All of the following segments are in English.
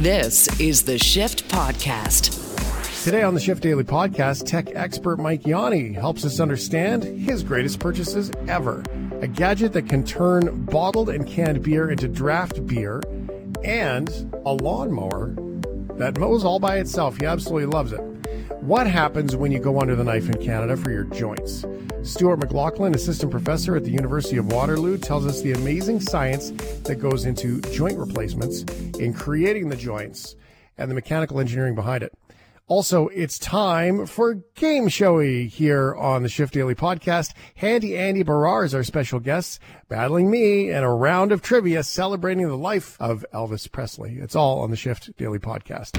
This is the Shift Podcast. Today on the Shift Daily Podcast, tech expert Mike Yawney helps us understand his greatest purchases ever. A gadget that can turn bottled and canned beer into draft beer, and a lawnmower that mows all by itself. He absolutely loves it. What happens when you go under the knife in Canada for your joints? Stewart McLachlin, assistant professor at the University of Waterloo, tells us the amazing science that goes into joint replacements in creating the joints and the mechanical engineering behind it. Also, it's time for Gameshowey here on the Shift Daily podcast. Handy Andy Baryer is our special guest, battling me in a round of trivia celebrating the life of Elvis Presley. It's all on the Shift Daily podcast.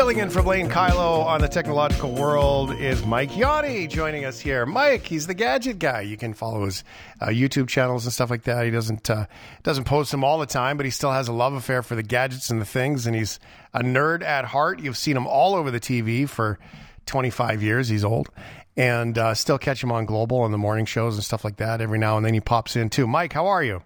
Filling in for Blaine Kyllo on the technological world is Mike Yawney joining us here. Mike, he's the gadget guy. You can follow his uh, YouTube channels and stuff like that. He doesn't uh, doesn't post them all the time, but he still has a love affair for the gadgets and the things, and he's a nerd at heart. You've seen him all over the TV for 25 years. He's old. And uh, still catch him on Global and the morning shows and stuff like that. Every now and then he pops in too. Mike, how are you?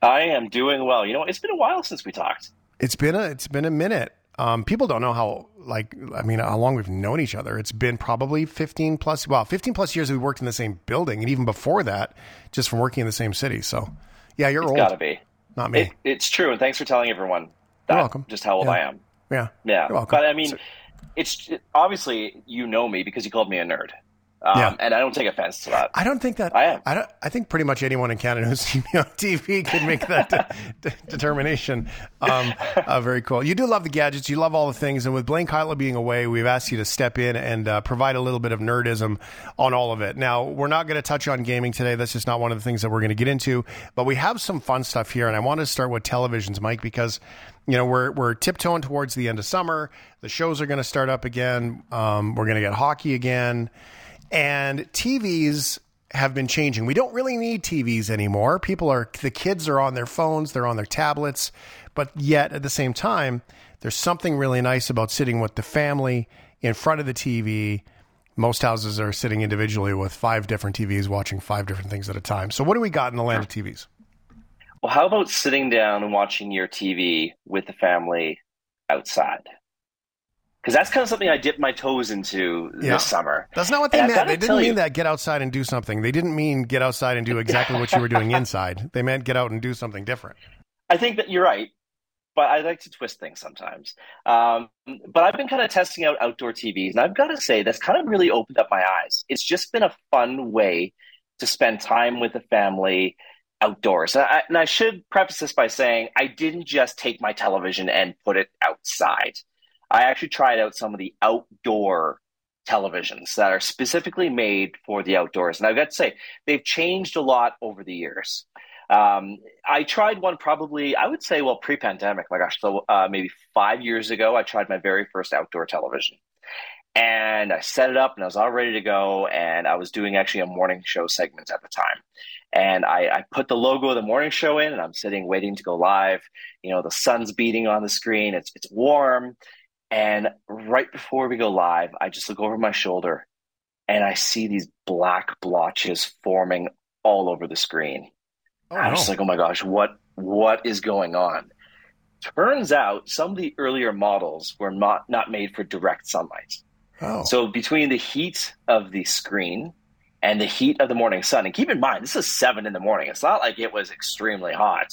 I am doing well. You know, it's been a while since we talked. It's been a it's been a minute. Um, people don't know how like I mean how long we've known each other. It's been probably fifteen plus well fifteen plus years we worked in the same building, and even before that, just from working in the same city. So, yeah, you're it's old. Gotta be not me. It, it's true, and thanks for telling everyone. That, you're welcome. Just how old yeah. I am. Yeah, yeah. But I mean, so, it's obviously you know me because you called me a nerd. Um, yeah. and I don't take offense to that. I don't think that I am. I don't. I think pretty much anyone in Canada who's seen me on TV could make that de- de- determination. Um, uh, very cool. You do love the gadgets. You love all the things. And with Blaine Kyllo being away, we've asked you to step in and uh, provide a little bit of nerdism on all of it. Now, we're not going to touch on gaming today. That's just not one of the things that we're going to get into. But we have some fun stuff here, and I want to start with televisions, Mike, because you know we're we're tiptoeing towards the end of summer. The shows are going to start up again. Um, we're going to get hockey again. And TVs have been changing. We don't really need TVs anymore. People are, the kids are on their phones, they're on their tablets, but yet at the same time, there's something really nice about sitting with the family in front of the TV. Most houses are sitting individually with five different TVs watching five different things at a time. So, what do we got in the land of TVs? Well, how about sitting down and watching your TV with the family outside? Because that's kind of something I dipped my toes into Yeah. this summer. That's not what they And meant. They didn't mean you- that get outside and do something. They didn't mean get outside and do exactly what you were doing inside. They meant get out and do something different. I think that you're right, but I like to twist things sometimes. Um, but I've been kind of testing out outdoor TVs, and I've got to say that's kind of really opened up my eyes. It's just been a fun way to spend time with the family outdoors. And I, and I should preface this by saying I didn't just take my television and put it outside. I actually tried out some of the outdoor televisions that are specifically made for the outdoors. And I've got to say, they've changed a lot over the years. Um, I tried one probably, I would say, well, pre pandemic, my gosh, so uh, maybe five years ago, I tried my very first outdoor television. And I set it up and I was all ready to go. And I was doing actually a morning show segment at the time. And I, I put the logo of the morning show in and I'm sitting waiting to go live. You know, the sun's beating on the screen, it's, it's warm. And right before we go live, I just look over my shoulder and I see these black blotches forming all over the screen. Oh, I was no. like, oh my gosh, what what is going on? Turns out some of the earlier models were not, not made for direct sunlight. oh. So between the heat of the screen and the heat of the morning sun, and keep in mind, this is seven in the morning. It's not like it was extremely hot.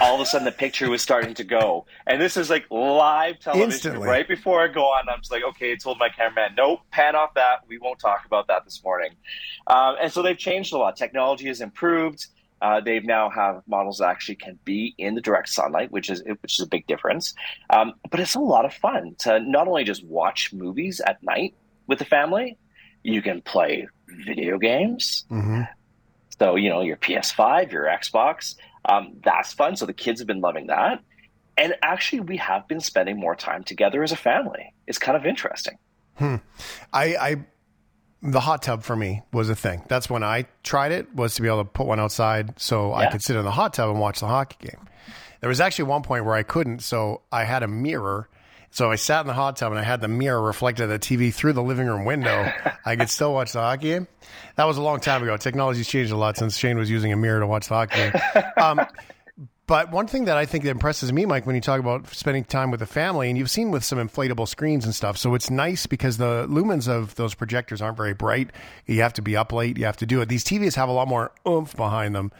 All of a sudden, the picture was starting to go, and this is like live television. Instantly. Right before I go on, I'm just like, okay, I told my cameraman, nope, pan off that. We won't talk about that this morning. Um, and so they've changed a lot. Technology has improved. Uh, they've now have models that actually can be in the direct sunlight, which is which is a big difference. Um, but it's a lot of fun to not only just watch movies at night with the family, you can play video games. Mhm. So, you know, your PS5, your Xbox, um, that's fun. So the kids have been loving that. And actually, we have been spending more time together as a family. It's kind of interesting. Hmm. I, I, the hot tub for me was a thing. That's when I tried it was to be able to put one outside so yeah. I could sit in the hot tub and watch the hockey game. There was actually one point where I couldn't, so I had a mirror. So I sat in the hot tub and I had the mirror reflected at the TV through the living room window. I could still watch the hockey game. That was a long time ago. Technology's changed a lot since Shane was using a mirror to watch the hockey game. Um, but one thing that I think that impresses me, Mike, when you talk about spending time with the family, and you've seen with some inflatable screens and stuff, so it's nice because the lumens of those projectors aren't very bright. You have to be up late. You have to do it. These TVs have a lot more oomph behind them.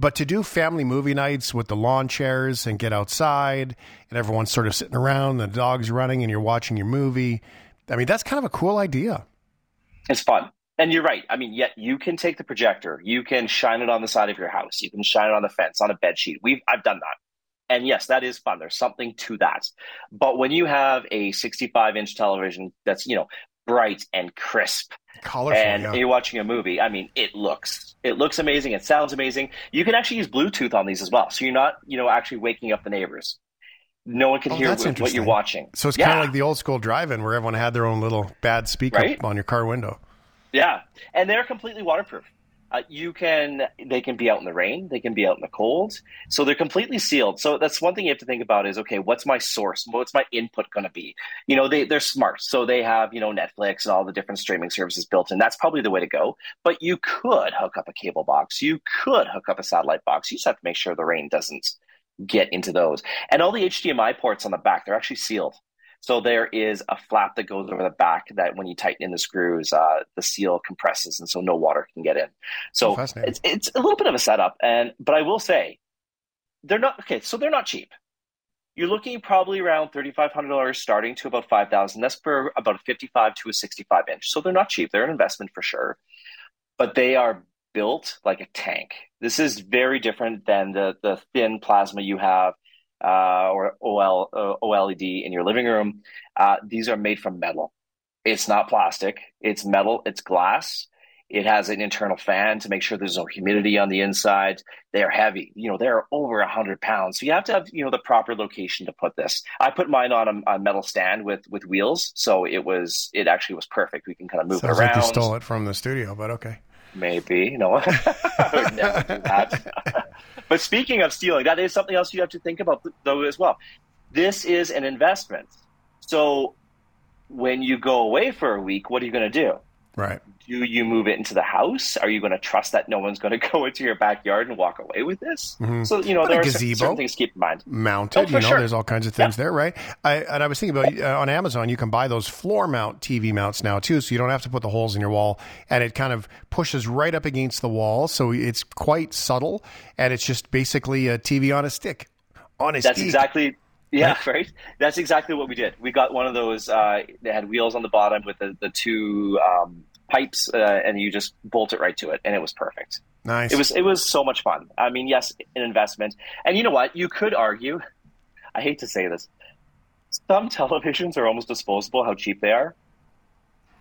But to do family movie nights with the lawn chairs and get outside and everyone's sort of sitting around, the dog's running, and you're watching your movie, I mean, that's kind of a cool idea. It's fun. And you're right. I mean, yet you can take the projector, you can shine it on the side of your house, you can shine it on the fence, on a bed sheet. We've I've done that. And yes, that is fun. There's something to that. But when you have a 65 inch television that's, you know, bright and crisp, Colorful, and yeah. you're watching a movie, I mean, it looks it looks amazing. It sounds amazing. You can actually use Bluetooth on these as well. So you're not, you know, actually waking up the neighbors. No one can oh, hear what you're watching. So it's yeah. kind of like the old school drive-in where everyone had their own little bad speaker right? on your car window. Yeah, and they're completely waterproof. Uh, you can they can be out in the rain they can be out in the cold. So they're completely sealed. So that's one thing you have to think about is okay what's my source? What's my input going to be? You know they, they're smart. So they have you know netflix and all the different streaming services built in. That's probably the way to go. But you could hook up a cable box. You could hook up a satellite box. You just have to make sure the rain doesn't get into those. And all the hdmi ports on the back they're actually sealed so there is a flap that goes over the back that when you tighten in the screws, uh, the seal compresses, and so no water can get in. So oh, it's it's a little bit of a setup, and but I will say, they're not okay. So they're not cheap. You're looking probably around thirty five hundred dollars, starting to about five thousand. That's for about a fifty five to a sixty five inch. So they're not cheap. They're an investment for sure, but they are built like a tank. This is very different than the the thin plasma you have uh, or OL, uh, OLED in your living room. Uh, these are made from metal. It's not plastic. It's metal. It's glass. It has an internal fan to make sure there's no humidity on the inside. They are heavy. You know, they're over a hundred pounds. So you have to have, you know, the proper location to put this. I put mine on a, a, metal stand with with wheels, so it was it actually was perfect. We can kind of move Sounds it around. Like you stole it from the studio, but okay. Maybe no, that. but speaking of stealing, that is something else you have to think about though as well. This is an investment. So when you go away for a week, what are you going to do? Right. Do you move it into the house? Are you going to trust that no one's going to go into your backyard and walk away with this? Mm-hmm. So you know but there are gazebo, certain things to keep in mind. Mounted, oh, you know, sure. there's all kinds of things yeah. there, right? I, and I was thinking about uh, on Amazon, you can buy those floor mount TV mounts now too, so you don't have to put the holes in your wall, and it kind of pushes right up against the wall, so it's quite subtle, and it's just basically a TV on a stick. On a That's stick. exactly yeah, right. That's exactly what we did. We got one of those. Uh, they had wheels on the bottom with the the two um, pipes, uh, and you just bolt it right to it, and it was perfect. Nice. It was it was so much fun. I mean, yes, an investment, and you know what? You could argue. I hate to say this. Some televisions are almost disposable. How cheap they are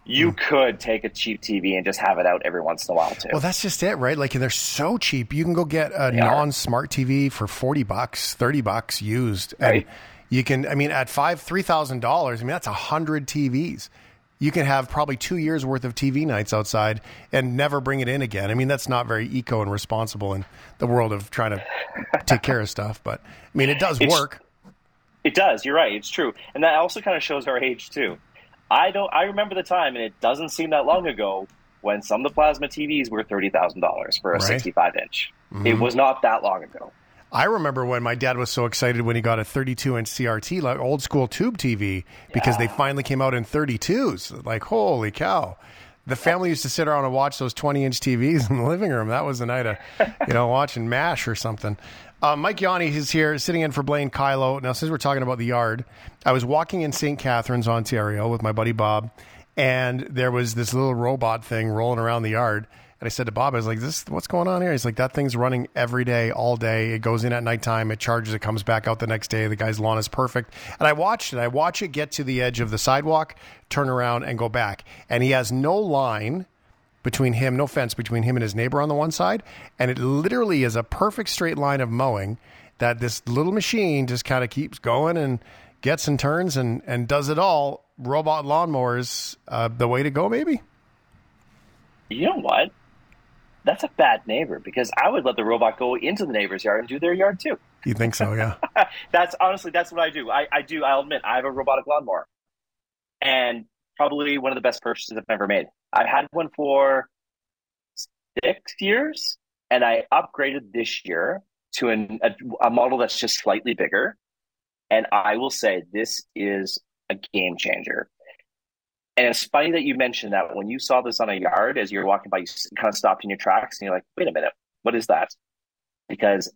you mm. could take a cheap TV and just have it out every once in a while too. Well, that's just it, right? Like they're so cheap. You can go get a non-smart TV for 40 bucks, 30 bucks used. Right. And you can I mean at 5 $3,000, I mean that's 100 TVs. You can have probably 2 years worth of TV nights outside and never bring it in again. I mean that's not very eco and responsible in the world of trying to take care of stuff, but I mean it does it's, work. It does. You're right. It's true. And that also kind of shows our age too I don't. I remember the time, and it doesn't seem that long ago when some of the plasma TVs were thirty thousand dollars for a right. sixty-five inch. Mm-hmm. It was not that long ago. I remember when my dad was so excited when he got a 32 inch CRT, like old school tube TV, because yeah. they finally came out in 32s. Like, holy cow. The family used to sit around and watch those 20 inch TVs in the living room. That was the night of, you know, watching MASH or something. Uh, Mike Yawney is here sitting in for Blaine Kyllo. Now, since we're talking about the yard, I was walking in St. Catharines, Ontario with my buddy Bob, and there was this little robot thing rolling around the yard. And I said to Bob, I was like, "This, what's going on here?" He's like, "That thing's running every day, all day. It goes in at nighttime, it charges, it comes back out the next day. The guy's lawn is perfect." And I watched it. I watch it get to the edge of the sidewalk, turn around, and go back. And he has no line between him, no fence between him and his neighbor on the one side, and it literally is a perfect straight line of mowing that this little machine just kind of keeps going and gets and turns and and does it all. Robot lawnmowers, uh, the way to go, maybe. You know what? That's a bad neighbor because I would let the robot go into the neighbor's yard and do their yard too. You think so? Yeah. that's honestly that's what I do. I, I do. I'll admit I have a robotic lawnmower, and probably one of the best purchases I've ever made. I've had one for six years, and I upgraded this year to an, a, a model that's just slightly bigger. And I will say this is a game changer. And it's funny that you mentioned that when you saw this on a yard as you were walking by, you kind of stopped in your tracks and you're like, wait a minute, what is that? Because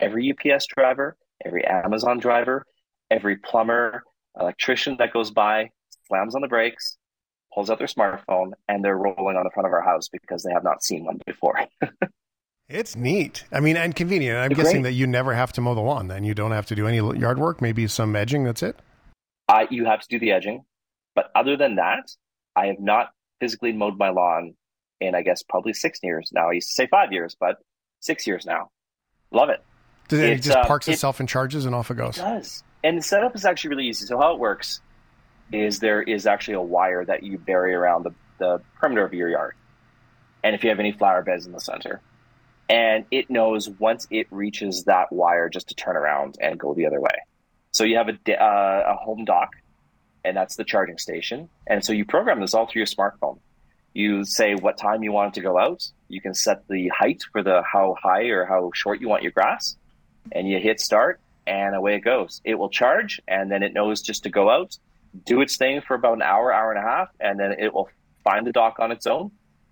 every UPS driver, every Amazon driver, every plumber, electrician that goes by slams on the brakes, pulls out their smartphone, and they're rolling on the front of our house because they have not seen one before. it's neat. I mean, and convenient. I'm guessing that you never have to mow the lawn. Then you don't have to do any yard work. Maybe some edging. That's it. Uh, you have to do the edging, but other than that, I have not physically mowed my lawn in, I guess, probably six years now. I used to say five years, but six years now. Love it. Does it, it just uh, parks itself and charges and off it goes? It does. And the setup is actually really easy. So how it works is there is actually a wire that you bury around the, the perimeter of your yard. And if you have any flower beds in the center, and it knows once it reaches that wire just to turn around and go the other way. So you have a, uh, a home dock, and that's the charging station. And so you program this all through your smartphone. You say what time you want it to go out. You can set the height for the how high or how short you want your grass, and you hit start, and away it goes. It will charge, and then it knows just to go out do its thing for about an hour, hour and a half, and then it will find the dock on its own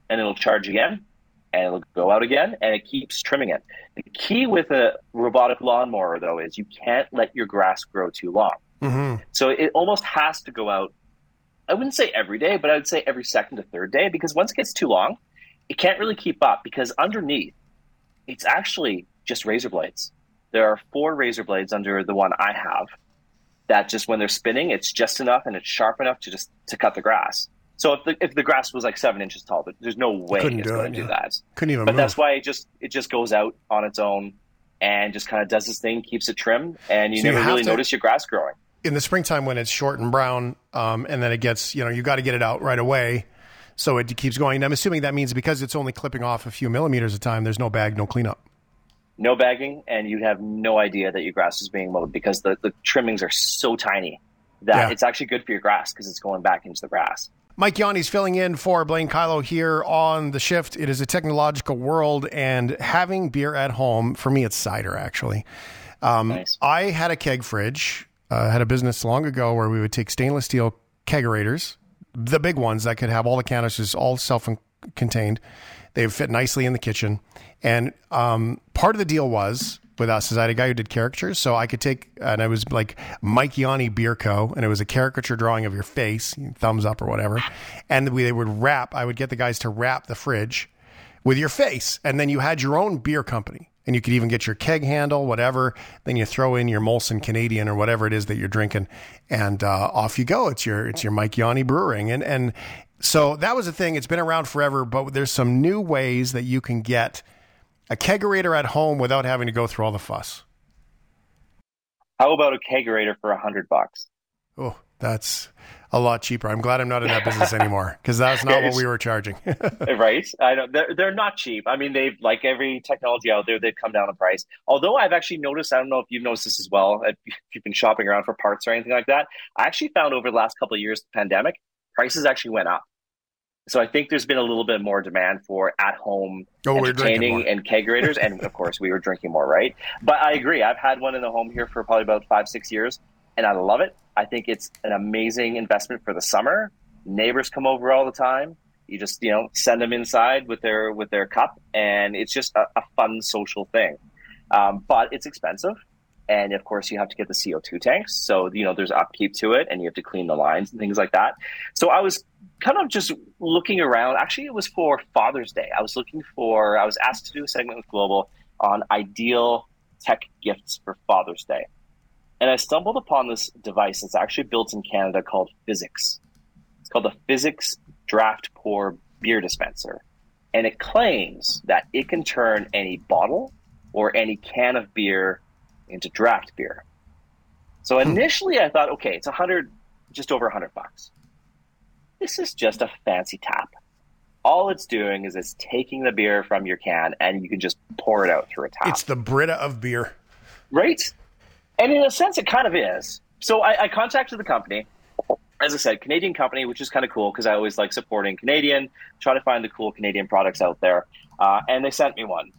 and it'll charge again and it'll go out again and it keeps trimming it. The key with a robotic lawnmower though is you can't let your grass grow too long. Mm-hmm. So it almost has to go out. I wouldn't say every day, but I would say every second to third day because once it gets too long, it can't really keep up because underneath it's actually just razor blades. There are four razor blades under the one I have that just when they're spinning, it's just enough and it's sharp enough to just to cut the grass. So if the if the grass was like seven inches tall, but there's no way it's going to do that. Couldn't even. But move. that's why it just it just goes out on its own and just kind of does this thing, keeps it trim, and you so never you really to, notice your grass growing. In the springtime, when it's short and brown, um, and then it gets, you know, you got to get it out right away, so it keeps going. And I'm assuming that means because it's only clipping off a few millimeters of time, there's no bag, no cleanup no bagging, and you'd have no idea that your grass is being mowed because the, the trimmings are so tiny that yeah. it's actually good for your grass because it's going back into the grass. Mike Yawney's filling in for Blaine Kyllo here on the shift. It is a technological world, and having beer at home for me, it's cider actually. Um, nice. I had a keg fridge. Uh, had a business long ago where we would take stainless steel kegerators, the big ones that could have all the canisters all self-contained. They fit nicely in the kitchen, and um, part of the deal was with us is I had a guy who did caricatures, so I could take and I was like Mike Yawney Beer Co. and it was a caricature drawing of your face, thumbs up or whatever, and we, they would wrap. I would get the guys to wrap the fridge with your face, and then you had your own beer company, and you could even get your keg handle, whatever. Then you throw in your Molson Canadian or whatever it is that you're drinking, and uh, off you go. It's your it's your Mike Yawney Brewing, and and so that was a thing. It's been around forever, but there's some new ways that you can get a kegerator at home without having to go through all the fuss. How about a kegerator for a hundred bucks? Oh, that's a lot cheaper. I'm glad I'm not in that business anymore because that's not what we were charging. right? I know they're they're not cheap. I mean, they've like every technology out there, they've come down in price. Although I've actually noticed, I don't know if you've noticed this as well, if you've been shopping around for parts or anything like that. I actually found over the last couple of years, the pandemic, prices actually went up. So I think there's been a little bit more demand for at home oh, entertaining and kegerators, and of course we were drinking more, right? But I agree. I've had one in the home here for probably about five, six years, and I love it. I think it's an amazing investment for the summer. Neighbors come over all the time. You just you know send them inside with their with their cup, and it's just a, a fun social thing. Um, but it's expensive and of course you have to get the CO2 tanks. So you know there's upkeep to it, and you have to clean the lines and things like that. So I was kind of just looking around. Actually, it was for Father's Day. I was looking for. I was asked to do a segment with Global on ideal tech gifts for Father's Day, and I stumbled upon this device that's actually built in Canada called Fizzics. It's called the Fizzics Draft Pour Beer Dispenser. and it claims that it can turn any bottle or any can of beer into draft beer. So Hmm. initially, I thought, okay, it's a hundred, just over a hundred bucks. This is just a fancy tap. All it's doing is it's taking the beer from your can, and you can just pour it out through a tap. It's the Brita of beer. right? And in a sense, it kind of is. So I, I contacted the company. As I said, Canadian company, which is kind of cool because I always like supporting Canadian, try to find the cool Canadian products out there. Uh, and they sent me one.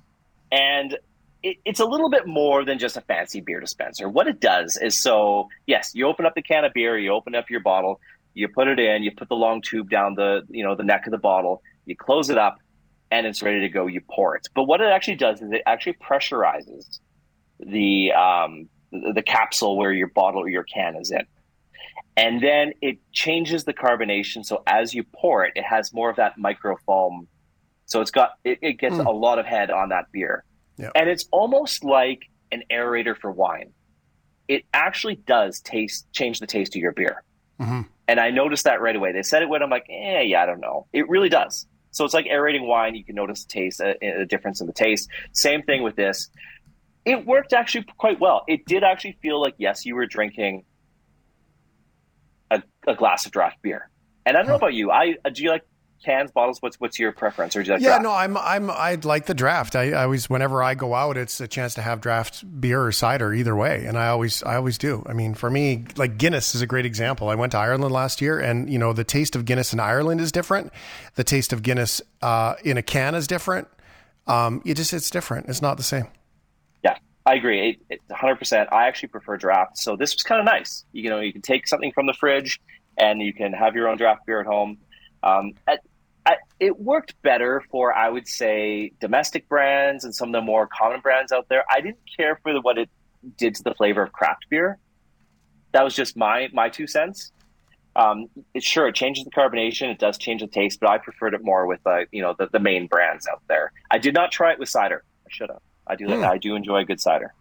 And it, it's a little bit more than just a fancy beer dispenser. What it does is so, yes, you open up the can of beer, you open up your bottle, you put it in, you put the long tube down the, you know, the neck of the bottle, you close it up, and it's ready to go. You pour it. But what it actually does is it actually pressurizes the um, the capsule where your bottle or your can is in. And then it changes the carbonation. So as you pour it, it has more of that microfoam. So it's got it, it gets Mm. a lot of head on that beer. Yeah. And it's almost like an aerator for wine. It actually does taste change the taste of your beer. hmm And I noticed that right away. They said it when I'm like, eh, yeah, I don't know. It really does. So it's like aerating wine. You can notice the taste, a, a difference in the taste. Same thing with this. It worked actually quite well. It did actually feel like, yes, you were drinking a, a glass of draft beer. And I don't know about you. I do you like cans, bottles? What's what's your preference, or do you like Yeah, draft? no, I'm I'm I like the draft. I, I always whenever I go out, it's a chance to have draft beer or cider either way, and I always I always do. I mean, for me, like Guinness is a great example. I went to Ireland last year, and you know the taste of Guinness in Ireland is different. The taste of Guinness uh, in a can is different. Um, you just it's different. It's not the same. Yeah, I agree. It, it, 100%. I actually prefer draft. So this was kind of nice. You know, you can take something from the fridge and you can have your own draft beer at home. Um, at, I, it worked better for, I would say, domestic brands and some of the more common brands out there. I didn't care for the, what it did to the flavor of craft beer. That was just my my two cents. Um, it, sure, it changes the carbonation. It does change the taste, but I preferred it more with uh, you know the, the main brands out there. I did not try it with cider. I should have. I do. Hmm. I do enjoy good cider.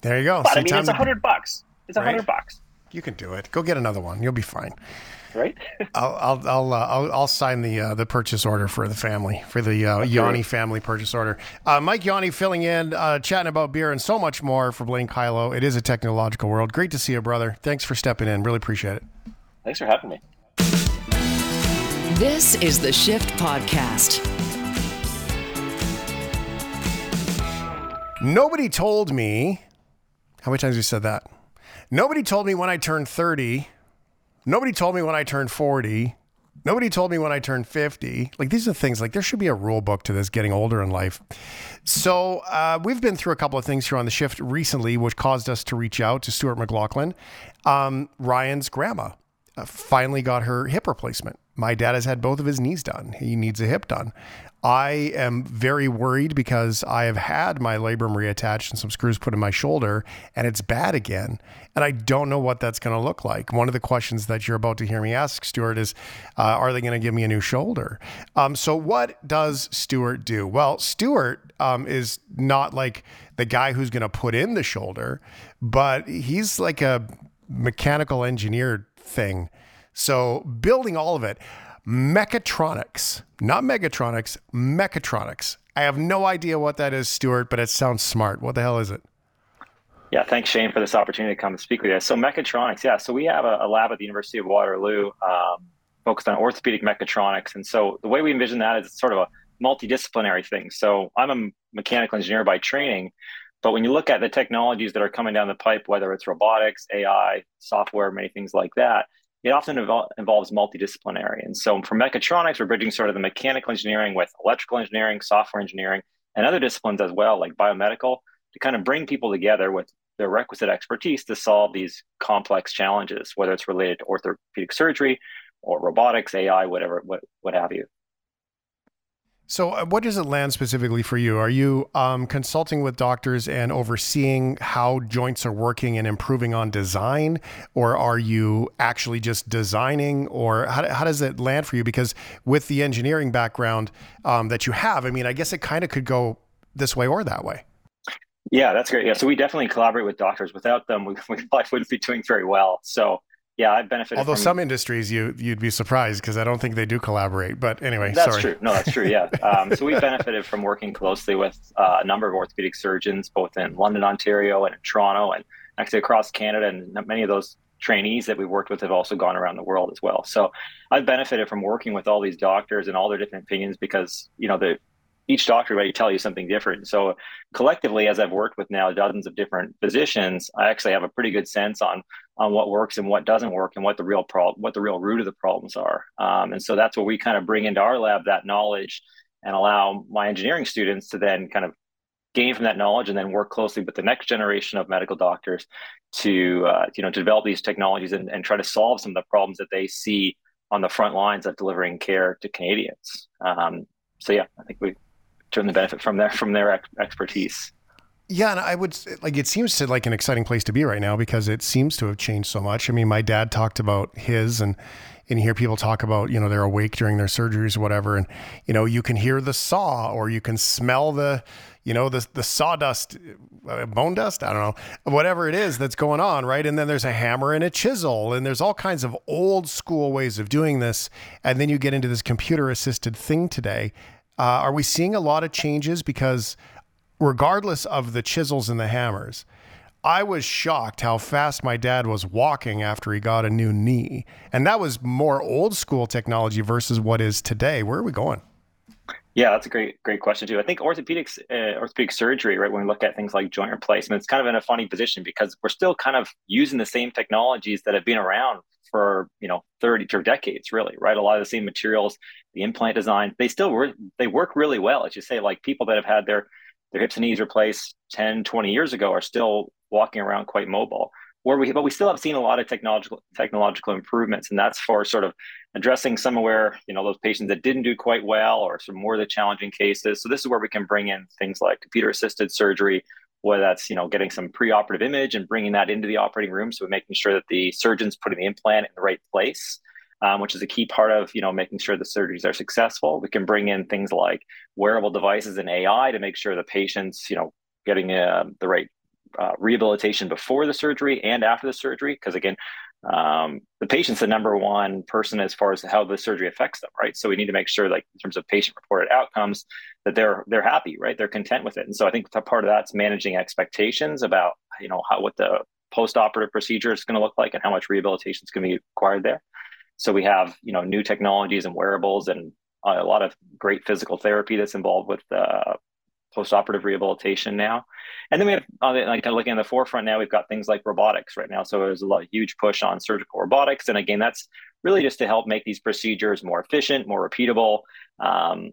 There you go. But I mean, it's a hundred bucks. It's a Right. hundred bucks, You can do it. Go get another one. You'll be fine. right? I'll I'll I'll, uh, I'll, I'll sign the uh, the purchase order for the family for the uh, Yawney family purchase order. Uh, Mike Yawney filling in, uh, chatting about beer and so much more for Blaine Kyllo. It is a technological world. Great to see you, brother. Thanks for stepping in. Really appreciate it. Thanks for having me. This is the Shift Podcast. Nobody told me. How many times have you said that? Nobody told me when I turned 30. Nobody told me when I turned 40. Nobody told me when I turned 50. Like, these are things like there should be a rule book to this getting older in life. So, uh, we've been through a couple of things here on the shift recently, which caused us to reach out to Stewart McLachlin. Um, Ryan's grandma uh, finally got her hip replacement. My dad has had both of his knees done. He needs a hip done. I am very worried because I have had my labrum reattached and some screws put in my shoulder and it's bad again. And I don't know what that's going to look like. One of the questions that you're about to hear me ask, Stewart, is uh, are they going to give me a new shoulder? Um, so, what does Stewart do? Well, Stewart um, is not like the guy who's going to put in the shoulder, but he's like a mechanical engineer thing. So building all of it, mechatronics, not megatronics, mechatronics. I have no idea what that is, Stewart, but it sounds smart. What the hell is it? Yeah, thanks, Shane, for this opportunity to come and speak with you. So, mechatronics, yeah. So, we have a, a lab at the University of Waterloo um, focused on orthopedic mechatronics. And so, the way we envision that is it's sort of a multidisciplinary thing. So, I'm a mechanical engineer by training, but when you look at the technologies that are coming down the pipe, whether it's robotics, AI, software, many things like that, it often invol- involves multidisciplinary. And so, for mechatronics, we're bridging sort of the mechanical engineering with electrical engineering, software engineering, and other disciplines as well, like biomedical, to kind of bring people together with the requisite expertise to solve these complex challenges, whether it's related to orthopedic surgery or robotics, AI, whatever, what, what have you. So, uh, what does it land specifically for you? Are you um, consulting with doctors and overseeing how joints are working and improving on design, or are you actually just designing, or how, how does it land for you? Because with the engineering background um, that you have, I mean, I guess it kind of could go this way or that way. Yeah, that's great. Yeah, so we definitely collaborate with doctors. Without them, we, we probably wouldn't be doing very well. So yeah, I've benefited. Although from, some industries you you'd be surprised because I don't think they do collaborate. But anyway, that's sorry. true. No, that's true. Yeah. Um, so we benefited from working closely with uh, a number of orthopedic surgeons, both in London, Ontario, and in Toronto, and actually across Canada. And many of those trainees that we've worked with have also gone around the world as well. So I've benefited from working with all these doctors and all their different opinions because you know the each doctor might tell you something different. So collectively, as I've worked with now dozens of different physicians, I actually have a pretty good sense on on what works and what doesn't work and what the real problem, what the real root of the problems are. Um, and so that's what we kind of bring into our lab that knowledge and allow my engineering students to then kind of gain from that knowledge and then work closely with the next generation of medical doctors to uh, you know to develop these technologies and, and try to solve some of the problems that they see on the front lines of delivering care to Canadians. Um, so yeah, I think we turn the benefit from their from their ex- expertise. Yeah, and I would like it seems to like an exciting place to be right now because it seems to have changed so much. I mean, my dad talked about his and and hear people talk about, you know, they're awake during their surgeries or whatever and you know, you can hear the saw or you can smell the you know the the sawdust uh, bone dust i don't know whatever it is that's going on right and then there's a hammer and a chisel and there's all kinds of old school ways of doing this and then you get into this computer assisted thing today uh, are we seeing a lot of changes because regardless of the chisels and the hammers I was shocked how fast my dad was walking after he got a new knee. And that was more old school technology versus what is today. Where are we going? Yeah, that's a great, great question too. I think orthopedics, uh, orthopedic surgery, right? When we look at things like joint replacement, it's kind of in a funny position because we're still kind of using the same technologies that have been around for you know 30 or decades, really, right? A lot of the same materials, the implant design, they still work. They work really well, as you say. Like people that have had their their hips and knees replaced 10, 20 years ago are still walking around quite mobile. Where we, but we still have seen a lot of technological technological improvements, and that's for sort of addressing some of where you know those patients that didn't do quite well or some more of the challenging cases. So this is where we can bring in things like computer assisted surgery, whether that's you know getting some preoperative image and bringing that into the operating room, so making sure that the surgeon's putting the implant in the right place. Um, which is a key part of you know making sure the surgeries are successful. We can bring in things like wearable devices and AI to make sure the patients you know getting uh, the right uh, rehabilitation before the surgery and after the surgery because again um, the patient's the number one person as far as how the surgery affects them, right? So we need to make sure, like in terms of patient reported outcomes, that they're they're happy, right? They're content with it. And so I think part of that's managing expectations about you know how what the post operative procedure is going to look like and how much rehabilitation is going to be required there. So we have you know new technologies and wearables and a lot of great physical therapy that's involved with uh, post-operative rehabilitation now. And then we have, like, kind of looking at the forefront now, we've got things like robotics right now. So there's a lot, huge push on surgical robotics, and again, that's really just to help make these procedures more efficient, more repeatable. Um,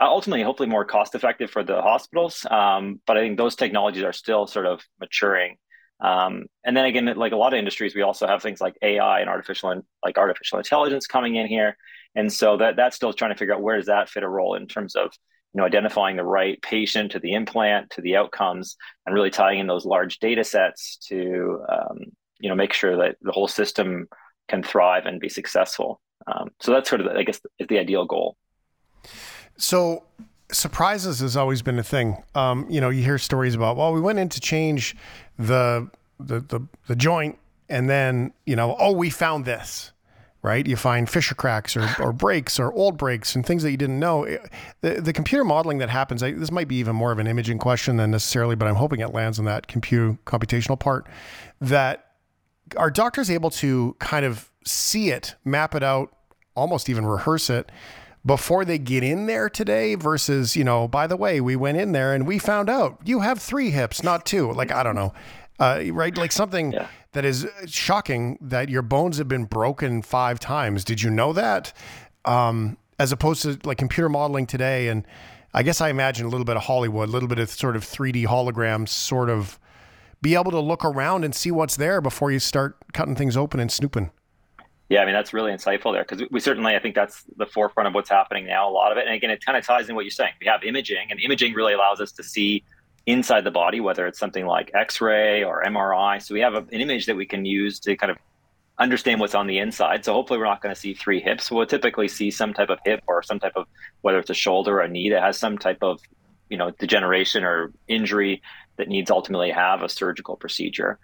ultimately, hopefully, more cost-effective for the hospitals. Um, but I think those technologies are still sort of maturing. Um, and then again, like a lot of industries, we also have things like AI and artificial, and like artificial intelligence coming in here. And so that that's still trying to figure out where does that fit a role in terms of you know identifying the right patient to the implant to the outcomes and really tying in those large data sets to um, you know make sure that the whole system can thrive and be successful um, so that's sort of i guess is the ideal goal so surprises has always been a thing um, you know you hear stories about well we went in to change the the the, the joint and then you know oh we found this right? You find fissure cracks or, or breaks or old breaks and things that you didn't know. The, the computer modeling that happens, I, this might be even more of an imaging question than necessarily, but I'm hoping it lands on that compute computational part. That are doctors able to kind of see it, map it out, almost even rehearse it before they get in there today versus, you know, by the way, we went in there and we found out you have three hips, not two. Like, I don't know. Uh, right? Like something yeah that is shocking that your bones have been broken five times. Did you know that? Um, as opposed to like computer modeling today. And I guess I imagine a little bit of Hollywood, a little bit of sort of 3D holograms, sort of be able to look around and see what's there before you start cutting things open and snooping. Yeah, I mean that's really insightful there because we certainly I think that's the forefront of what's happening now. A lot of it, and again, it kind of ties in what you're saying. We have imaging, and imaging really allows us to see inside the body, whether it's something like X-ray or MRI. So we have a, an image that we can use to kind of understand what's on the inside. So hopefully we're not going to see three hips. We'll typically see some type of hip or some type of whether it's a shoulder or a knee that has some type of you know degeneration or injury that needs ultimately have a surgical procedure.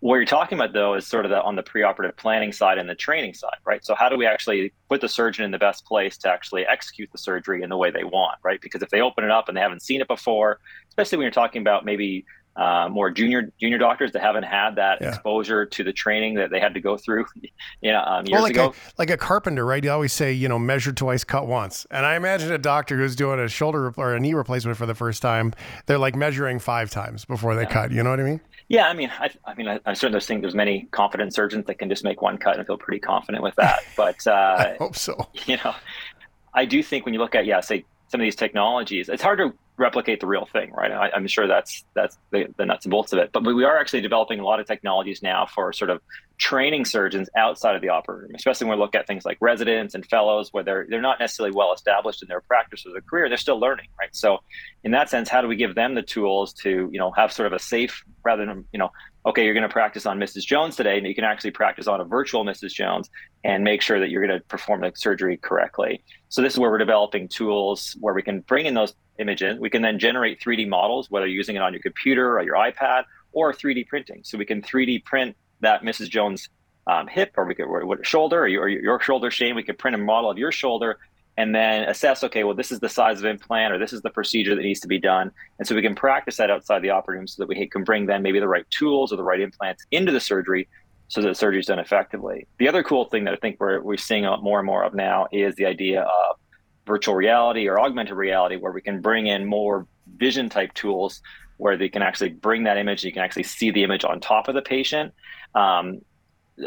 What you're talking about though is sort of the, on the preoperative planning side and the training side, right? So how do we actually put the surgeon in the best place to actually execute the surgery in the way they want, right? Because if they open it up and they haven't seen it before, especially when you're talking about maybe uh, more junior junior doctors that haven't had that yeah. exposure to the training that they had to go through, you know, um, years well, like ago. A, like a carpenter, right? You always say, you know, measure twice, cut once. And I imagine a doctor who's doing a shoulder or a knee replacement for the first time, they're like measuring five times before they yeah. cut. You know what I mean? Yeah, I mean, I, I mean, I, am certain there's there's many confident surgeons that can just make one cut and feel pretty confident with that. But uh, I hope so. You know, I do think when you look at yeah, say some of these technologies, it's hard to replicate the real thing, right? I, am sure that's that's the, the, nuts and bolts of it. But we are actually developing a lot of technologies now for sort of training surgeons outside of the operating room, especially when we look at things like residents and fellows, where they're they're not necessarily well established in their practice or their career, they're still learning, right? So, in that sense, how do we give them the tools to you know have sort of a safe rather than you know okay, you're going to practice on Mrs. Jones today, and you can actually practice on a virtual Mrs. Jones and make sure that you're going to perform the surgery correctly. So this is where we're developing tools where we can bring in those images. We can then generate 3D models, whether you're using it on your computer or your iPad or 3D printing. So we can 3D print that Mrs. Jones um, hip or we could shoulder or your, your shoulder Shane. We could print a model of your shoulder and then assess okay well this is the size of implant or this is the procedure that needs to be done. And so we can practice that outside the operating room so that we can bring then maybe the right tools or the right implants into the surgery so that the surgery is done effectively. The other cool thing that i think we're, we're seeing more and more of now is the idea of virtual reality or augmented reality where we can bring in more vision type tools where they can actually bring that image you can actually see the image on top of the patient. Um,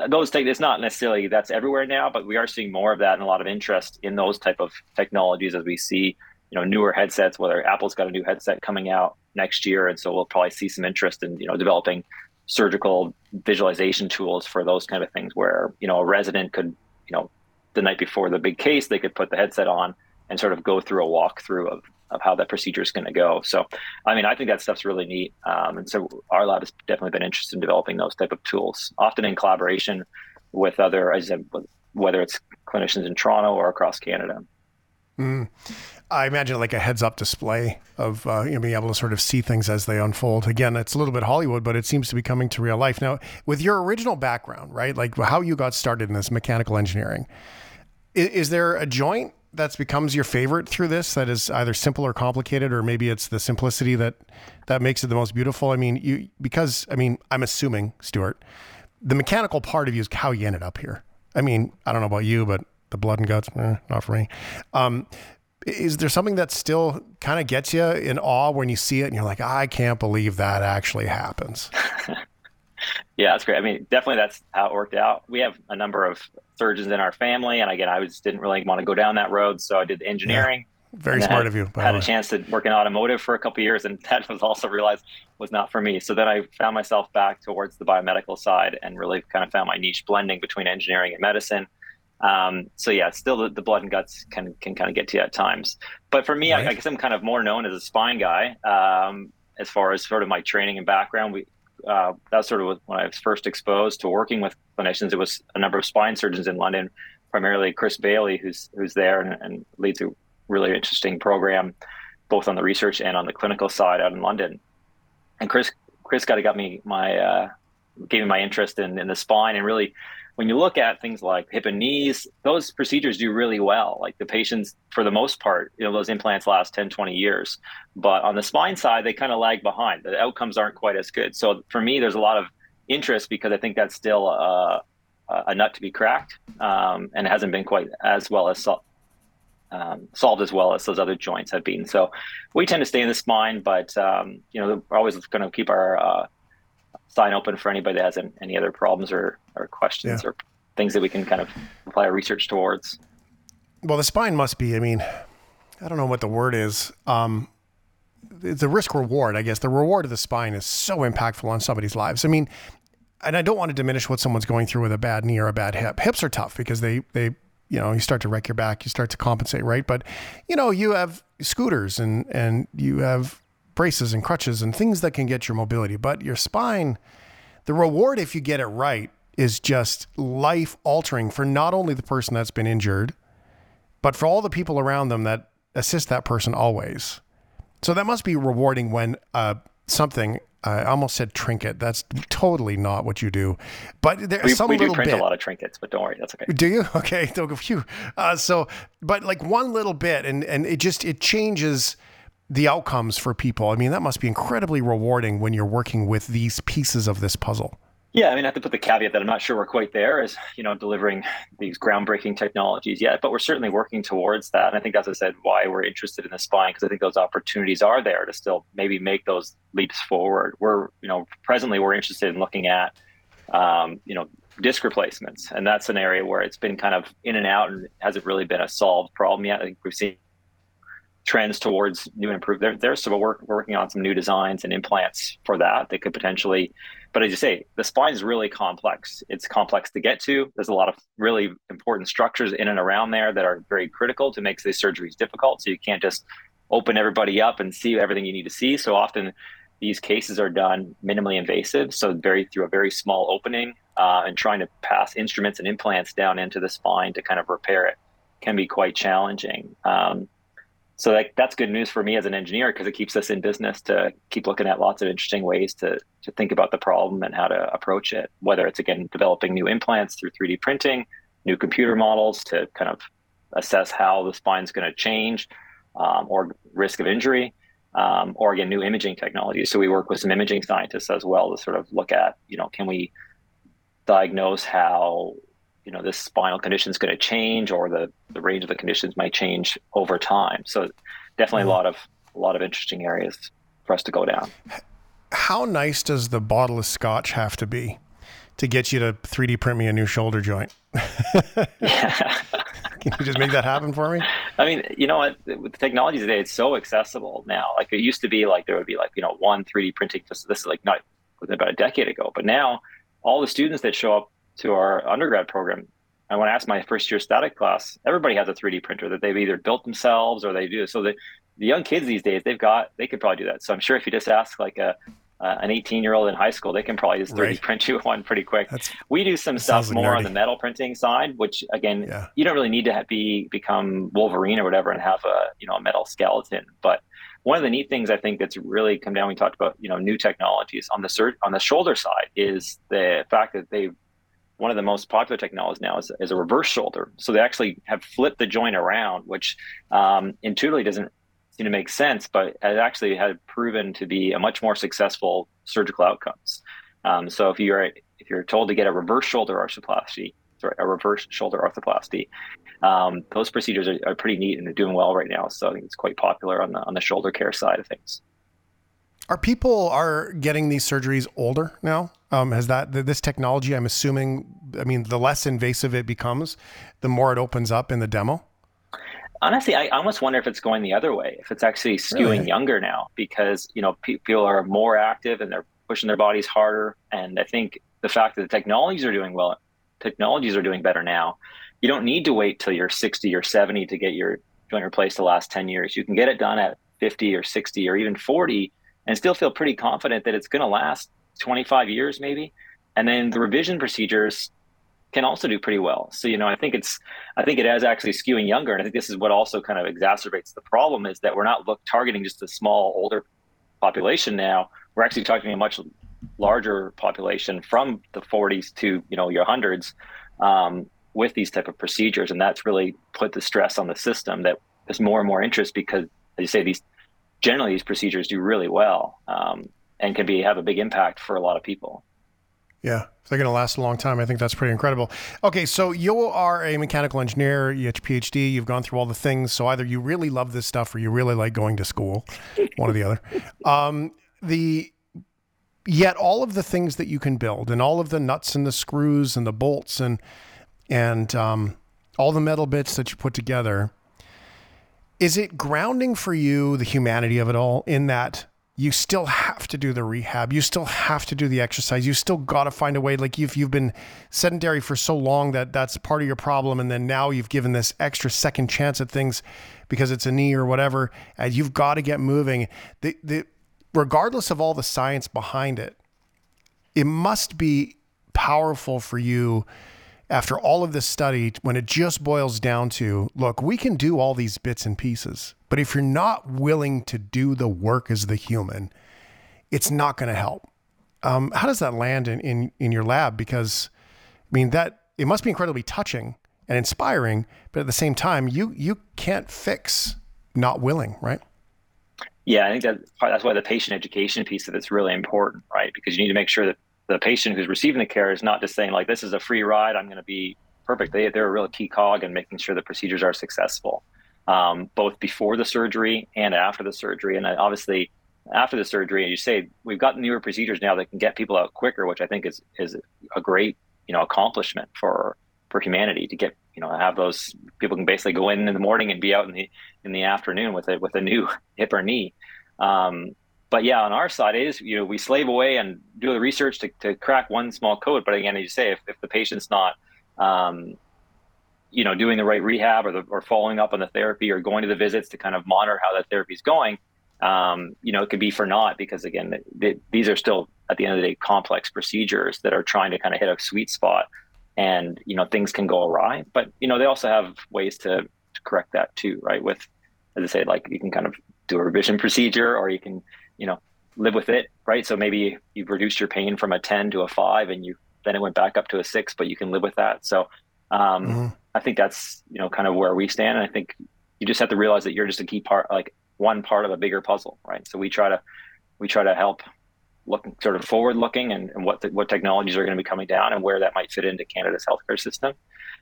those take it's not necessarily that's everywhere now but we are seeing more of that and a lot of interest in those type of technologies as we see you know newer headsets whether apple's got a new headset coming out next year. And so we'll probably see some interest in you know developing surgical visualization tools for those kind of things where you know a resident could you know the night before the big case they could put the headset on and sort of go through a walkthrough of of how that procedure is going to go. So, I mean, I think that stuff's really neat. Um, and so our lab has definitely been interested in developing those type of tools, often in collaboration with other, as I said, whether it's clinicians in Toronto or across Canada. Mm. I imagine like a heads up display of uh, you know being able to sort of see things as they unfold. Again, it's a little bit Hollywood, but it seems to be coming to real life now. With your original background, right? Like how you got started in this mechanical engineering, is, is there a joint that becomes your favorite through this that is either simple or complicated or maybe it's the simplicity that that makes it the most beautiful i mean you because i mean i'm assuming stewart the mechanical part of you is how you ended up here i mean i don't know about you but the blood and guts eh, not for me um, is there something that still kind of gets you in awe when you see it and you're like i can't believe that actually happens yeah, that's great. I mean, definitely that's how it worked out. We have a number of surgeons in our family, and again, I just didn't really want to go down that road, so I did the engineering. Yeah, very smart had, of you. Had a chance to work in automotive for a couple years, and that was also realized was not for me. So then I found myself back towards the biomedical side, and really kind of found my niche blending between engineering and medicine. Um, so yeah, still the, the, blood and guts can can kind of get to you at times. But for me, right. I, I, guess I'm kind of more known as a spine guy. Um, as far as sort of my training and background, we uh, that's sort of when I was first exposed to working with clinicians. It was a number of spine surgeons in London, primarily Chris Bailey, who's who's there and, and leads a really interesting program, both on the research and on the clinical side out in London. And Chris Chris got got me my uh, gave me my interest in in the spine and really when you look at things like hip and knees, those procedures do really well. Like the patients, for the most part, you know, those implants last 10, 20 years. But on the spine side, they kind of lag behind. The outcomes aren't quite as good. So for me, there's a lot of interest because I think that's still a, a nut to be cracked um, and it hasn't been quite as well as um, solved as well as those other joints have been. So we tend to stay in the spine, but um, you know, we're always going to keep our uh, sign open for anybody that has any other problems or, or questions yeah. or things that we can kind of apply our research towards. Well, the spine must be, I mean, I don't know what the word is. Um, it's a risk reward, I guess. The reward of the spine is so impactful on somebody's lives. I mean, and I don't want to diminish what someone's going through with a bad knee or a bad hip. Hips are tough because they, they, you know, you start to wreck your back, you start to compensate, right? But, you know, you have scooters and, and you have braces and crutches and things that can get your mobility. But your spine, the reward, if you get it right, is just life altering for not only the person that's been injured, but for all the people around them that assist that person always. So that must be rewarding when uh, something, I almost said trinket. That's totally not what you do. But there's we, some we do little print bit. a lot of trinkets, but don't worry, that's okay. Do you? Okay, phew. Uh, so, but like one little bit, and and it just it changes the outcomes for people. I mean, that must be incredibly rewarding when you're working with these pieces of this puzzle. Yeah, I mean, I have to put the caveat that I'm not sure we're quite there as, you know, delivering these groundbreaking technologies yet, but we're certainly working towards that. And I think, as I said, why we're interested in the spine, because I think those opportunities are there to still maybe make those leaps forward. We're, you know, presently we're interested in looking at, um, you know, disc replacements. And that's an area where it's been kind of in and out and hasn't really been a solved problem yet. I think we've seen trends towards new and improved there, there. So we're, work, working on some new designs and implants for that. They could potentially, but as you say, the spine is really complex. It's complex to get to. There's a lot of really important structures in and around there that are very critical to make these surgeries difficult. So you can't just open everybody up and see everything you need to see. So often these cases are done minimally invasive, so very through a very small opening, uh, and trying to pass instruments and implants down into the spine to kind of repair it can be quite challenging. Um, so that, that's good news for me as an engineer because it keeps us in business to keep looking at lots of interesting ways to to think about the problem and how to approach it. Whether it's again developing new implants through 3D printing, new computer models to kind of assess how the spine is going to change um, or risk of injury, um, or again new imaging technologies. So we work with some imaging scientists as well to sort of look at you know can we diagnose how you know this spinal condition is going to change or the the range of the conditions might change over time. So definitely a mm. lot of a lot of interesting areas for us to go down. How nice does the bottle of scotch have to be to get you to 3d print me a new shoulder joint? Yeah. can you just make that happen for me? I mean you know what? With the technology today it's so accessible now. Like it used to be like there would be like you know one 3d printing this is like not about a decade ago? But now all the students that show up to our undergrad program, I want to ask my first year static class, everybody has a 3D printer that they've either built themselves or they do. So the, the young kids these days, they've got, they could probably do that. So I'm sure if you just ask like a, uh, an 18 year old in high school, they can probably just 3D right. print you one pretty quick. That's, we do some stuff more nerdy. on the metal printing side, which again, yeah. you don't really need to be become Wolverine or whatever and have a you know a metal skeleton. But one of the neat things I think that's really come down. We talked about you know new technologies on the sur- on the shoulder side is the fact that they've one of the most popular technologies now is, is a reverse shoulder. So they actually have flipped the joint around, which um, intuitively doesn't seem to make sense, but it actually had proven to be a much more successful surgical outcomes. Um, so if you're if you're told to get a reverse shoulder arthroplasty, sorry, a reverse shoulder arthroplasty, um, those procedures are, are pretty neat and they're doing well right now. So I think it's quite popular on the on the shoulder care side of things. Are people are getting these surgeries older now? Um, has that this technology? I'm assuming. I mean, the less invasive it becomes, the more it opens up in the demo. Honestly, I almost wonder if it's going the other way. If it's actually skewing really? younger now, because you know people are more active and they're pushing their bodies harder. And I think the fact that the technologies are doing well, technologies are doing better now. You don't need to wait till you're 60 or 70 to get your joint replaced the last 10 years. You can get it done at 50 or 60 or even 40 and still feel pretty confident that it's going to last 25 years maybe. And then the revision procedures can also do pretty well. So, you know, I think it's, I think it is actually skewing younger. And I think this is what also kind of exacerbates the problem is that we're not look targeting just a small older population now. We're actually targeting a much larger population from the 40s to, you know, your hundreds um, with these type of procedures. And that's really put the stress on the system that there's more and more interest because, as you say, these generally these procedures do really well um, and can be have a big impact for a lot of people. Yeah, if they're going to last a long time, I think that's pretty incredible. Okay, so you are a mechanical engineer, you have your PhD, you've gone through all the things. So either you really love this stuff or you really like going to school, one or the other. Um, the yet all of the things that you can build and all of the nuts and the screws and the bolts and and um, all the metal bits that you put together is it grounding for you the humanity of it all in that you still have to do the rehab you still have to do the exercise you still got to find a way like if you've been sedentary for so long that that's part of your problem and then now you've given this extra second chance at things because it's a knee or whatever and you've got to get moving the, the regardless of all the science behind it it must be powerful for you after all of this study, when it just boils down to look, we can do all these bits and pieces, but if you're not willing to do the work as the human, it's not going to help. Um, how does that land in, in, in your lab? Because, I mean, that it must be incredibly touching and inspiring, but at the same time, you you can't fix not willing, right? Yeah, I think that that's why the patient education piece of it's really important, right? Because you need to make sure that the patient who's receiving the care is not just saying like, "This is a free ride. I'm going to be perfect." They they're a real key cog in making sure the procedures are successful, um, both before the surgery and after the surgery. And obviously, after the surgery, and you say we've got newer procedures now that can get people out quicker, which I think is is a great you know accomplishment for for humanity to get you know have those people can basically go in in the morning and be out in the in the afternoon with a with a new hip or knee. Um, but yeah, on our side is you know we slave away and do the research to, to crack one small code. But again, as you say, if, if the patient's not um, you know doing the right rehab or the, or following up on the therapy or going to the visits to kind of monitor how that therapy is going, um, you know, it could be for naught because again, these are still at the end of the day complex procedures that are trying to kind of hit a sweet spot and you know things can go awry but you know they also have ways to, to correct that too right with as i say like you can kind of do a revision procedure or you can you know live with it right so maybe you've reduced your pain from a 10 to a 5 and you then it went back up to a 6 but you can live with that so um, mm-hmm. i think that's you know kind of where we stand and i think you just have to realize that you're just a key part like one part of a bigger puzzle right so we try to we try to help looking sort of forward looking and, and what the, what technologies are going to be coming down and where that might fit into Canada's healthcare system.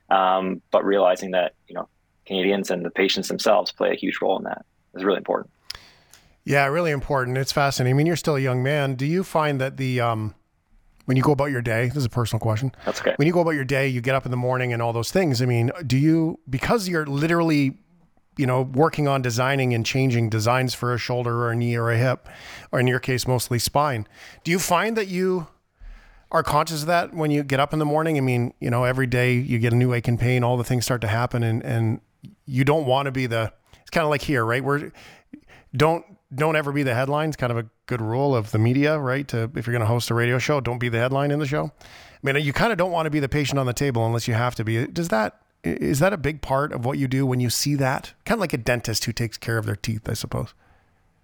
Um, but realizing that you know Canadians and the patients themselves play a huge role in that is really important. Yeah, really important. It's fascinating. I mean, you're still a young man. Do you find that the um, when you go about your day, this is a personal question. That's okay. When you go about your day, you get up in the morning and all those things. I mean, do you because you're literally you know, working on designing and changing designs for a shoulder or a knee or a hip, or in your case, mostly spine. Do you find that you are conscious of that when you get up in the morning? I mean, you know, every day you get a new ache and pain, all the things start to happen, and and you don't want to be the. It's kind of like here, right? Where don't don't ever be the headline. It's kind of a good rule of the media, right? To if you're going to host a radio show, don't be the headline in the show. I mean, you kind of don't want to be the patient on the table unless you have to be. Does that is that a big part of what you do when you see that? Kind of like a dentist who takes care of their teeth, I suppose.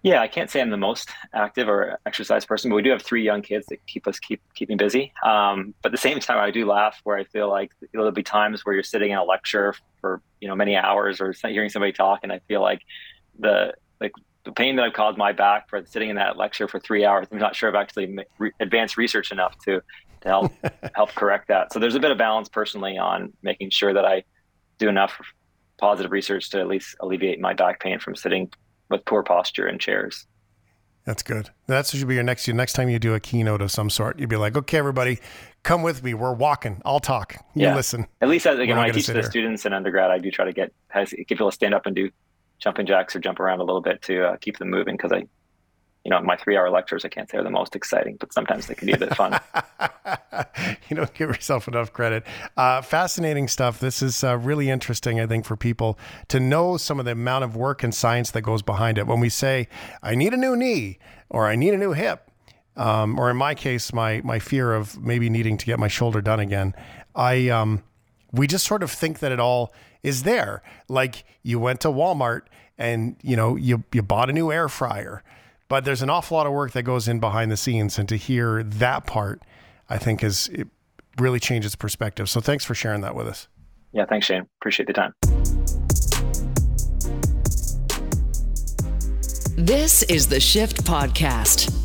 Yeah, I can't say I'm the most active or exercise person, but we do have three young kids that keep us keep keep me busy. Um, but at the same time, I do laugh where I feel like there'll be times where you're sitting in a lecture for you know many hours or hearing somebody talk, and I feel like the like the pain that I've caused my back for sitting in that lecture for three hours. I'm not sure I've actually re- advanced research enough to to help help correct that. So there's a bit of balance personally on making sure that I do enough positive research to at least alleviate my back pain from sitting with poor posture in chairs. That's good. That should be your next next time you do a keynote of some sort. You'd be like, okay, everybody, come with me. We're walking. I'll talk. You yeah. listen. At least uh, as, again, when I teach the here. students in undergrad, I do try to get get people to stand up and do jumping jacks or jump around a little bit to uh, keep them moving because I you know, my three hour lectures, I can't say are the most exciting, but sometimes they can be a bit fun. you don't give yourself enough credit. Uh, fascinating stuff. This is uh, really interesting, I think, for people to know some of the amount of work and science that goes behind it. When we say, I need a new knee or I need a new hip, um, or in my case, my, my fear of maybe needing to get my shoulder done again, I, um, we just sort of think that it all is there. Like you went to Walmart and, you know, you, you bought a new air fryer but there's an awful lot of work that goes in behind the scenes, and to hear that part, I think is it really changes perspective. So thanks for sharing that with us. Yeah, thanks, Shane. Appreciate the time. This is the Shift Podcast.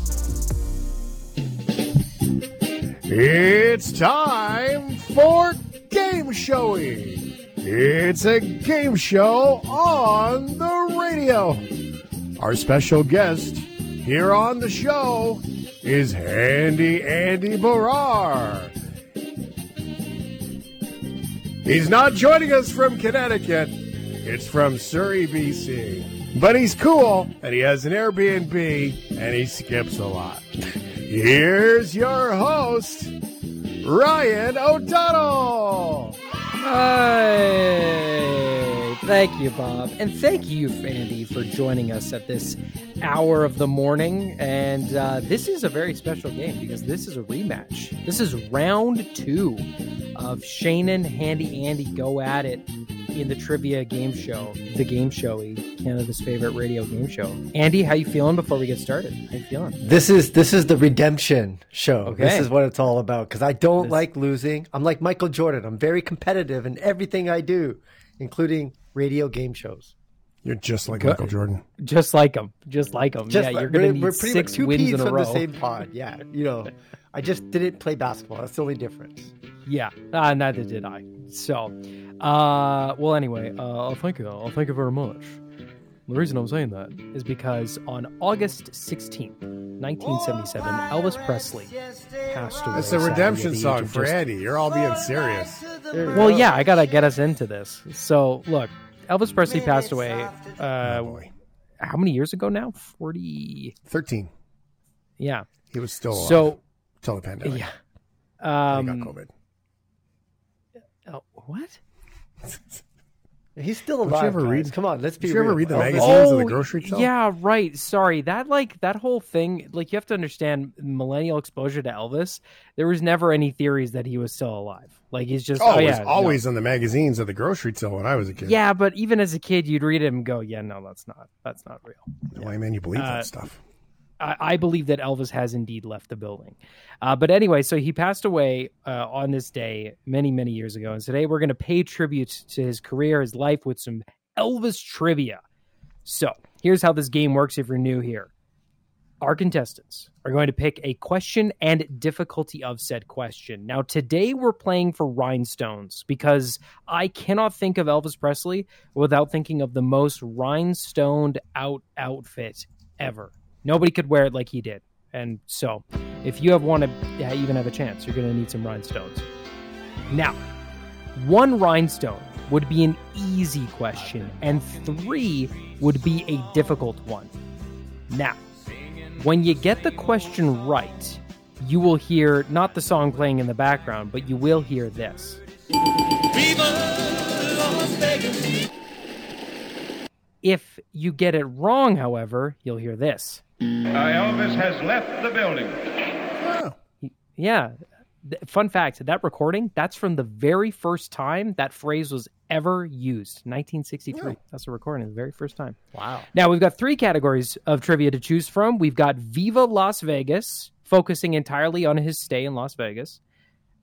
It's time for Gameshowey. It's a game show on the radio. Our special guest here on the show is Handy Andy Baryer. He's not joining us from Connecticut, it's from Surrey, BC. But he's cool and he has an Airbnb and he skips a lot. Here's your host, Ryan O'Donnell. Hi. Thank you, Bob. And thank you, Andy, for joining us at this hour of the morning. And uh, this is a very special game because this is a rematch. This is round two of Shane and Handy Andy go at it in the trivia game show, the Gameshowey, Canada's favorite radio game show. Andy, how you feeling before we get started? How you feeling? This is this is the redemption show. Okay. This is what it's all about because I don't This- like losing. I'm like Michael Jordan. I'm very competitive in everything I do, including radio game shows. You're just like Good. Michael Jordan. Just like him, just like him. Just yeah, like- you're gonna we're, need we're pretty six much two wins peas in a from row. the same pod. Yeah, you know, I just didn't play basketball. That's the only difference. Yeah, uh, neither did I. So, uh, well, anyway, uh, I'll thank you. I'll thank you very much. The reason I'm saying that is because on August 16th, 1977, Elvis Presley passed away. It's a redemption at the age song of for just- Andy. You're all being serious. Well, yeah, I gotta get us into this. So, look, Elvis Presley passed away. Uh, Oh, how many years ago now? 40. 13. Yeah. He was still alive So, until the pandemic. yeah. He Um, got COVID. oh, what? He's still you alive. ever guys. read- Come on, let's be Did you ever read the Elvis- magazines of the grocery store? Oh, Yeah, right. Sorry. That like that whole thing, like you have to understand millennial exposure to Elvis, there was never any theories that he was still alive. Like he's just Oh, oh, yeah, was no. always in the magazines of the grocery till when I was a kid. Yeah, but even as a kid you'd read it and go, Yeah, no, that's not that's not real. Why, man, you believe Uh, that stuff? I, I believe that Elvis has indeed left the building. Uh, but anyway, so he passed away uh, on this day many, many years ago. And today we're going to pay tribute to his career, his life with some Elvis trivia. So here's how this game works if you're new here. Our contestants are going to pick a question and difficulty of said question. Now, today we're playing for rhinestones because I cannot think of Elvis Presley without thinking of the most rhinestoned out outfit ever. Nobody could wear it like he did. And so, if you have want to yeah, uh, even have a chance, you're going to need some rhinestones. Now, one rhinestone would be an easy question, and three would be a difficult one. Now, when you get the question right, you will hear not the song playing in the background, but you will hear this. If you get it wrong, however, you'll hear this. Uh, Elvis has left the building. Yeah. Fun fact that recording, that's from the very first time that phrase was ever used, 1963. That's a recording, the very first time. Wow. Now, we've got three categories of trivia to choose from. We've got Viva Las Vegas, focusing entirely on his stay in Las Vegas,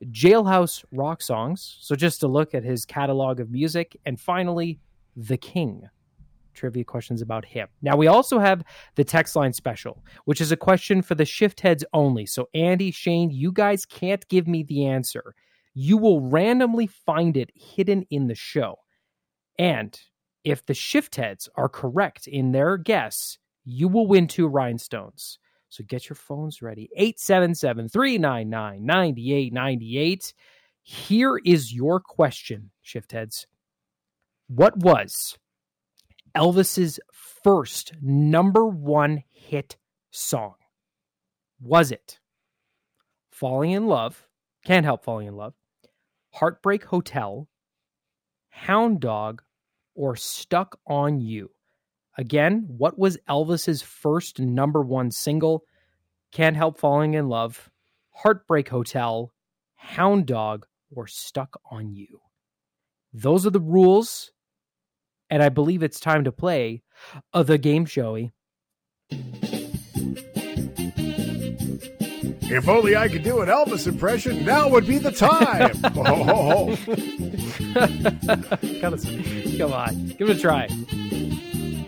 Jailhouse rock songs, so just a look at his catalog of music, and finally, The King. Trivia questions about him. Now, we also have the text line special, which is a question for the shift heads only. So, Andy, Shane, you guys can't give me the answer. You will randomly find it hidden in the show. And if the shift heads are correct in their guess, you will win two rhinestones. So get your phones ready. 877 399 9898. Here is your question, shift heads. What was Elvis's first number one hit song? Was it Falling in Love? Can't help falling in love. Heartbreak Hotel, Hound Dog, or Stuck on You? Again, what was Elvis's first number one single? Can't Help Falling in Love, Heartbreak Hotel, Hound Dog, or Stuck on You? Those are the rules, and I believe it's time to play uh, the Gameshowey. If only I could do an Elvis impression, now would be the time. oh, ho, ho. come, on, come on, give it a try.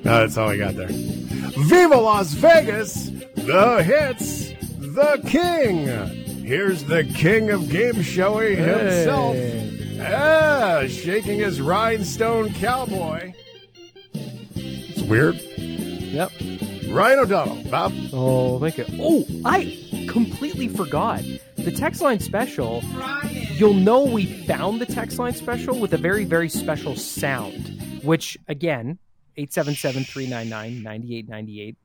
No, that's all I got there. Viva Las Vegas! The hits, the king. Here's the king of Gameshowey himself. Ah, shaking his rhinestone cowboy. It's weird. Yep. Ryan O'Donnell, Bob. Oh, thank you. Oh, I completely forgot. The text line special, you'll know we found the text line special with a very, very special sound, which, again, 877 399 9898.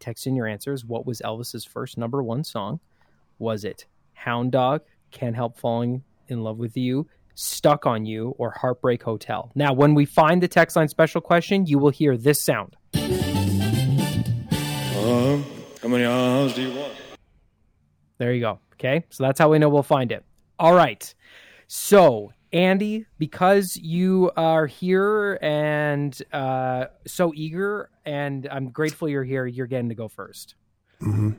Text in your answers. What was Elvis's first number one song? Was it Hound Dog, Can't Help Falling in Love with You, Stuck on You, or Heartbreak Hotel? Now, when we find the text line special question, you will hear this sound. Um, how many hours do you want? There you go. Okay. So that's how we know we'll find it. All right. So Andy, because you are here and uh, so eager, and I'm grateful you're here. You're getting to go first.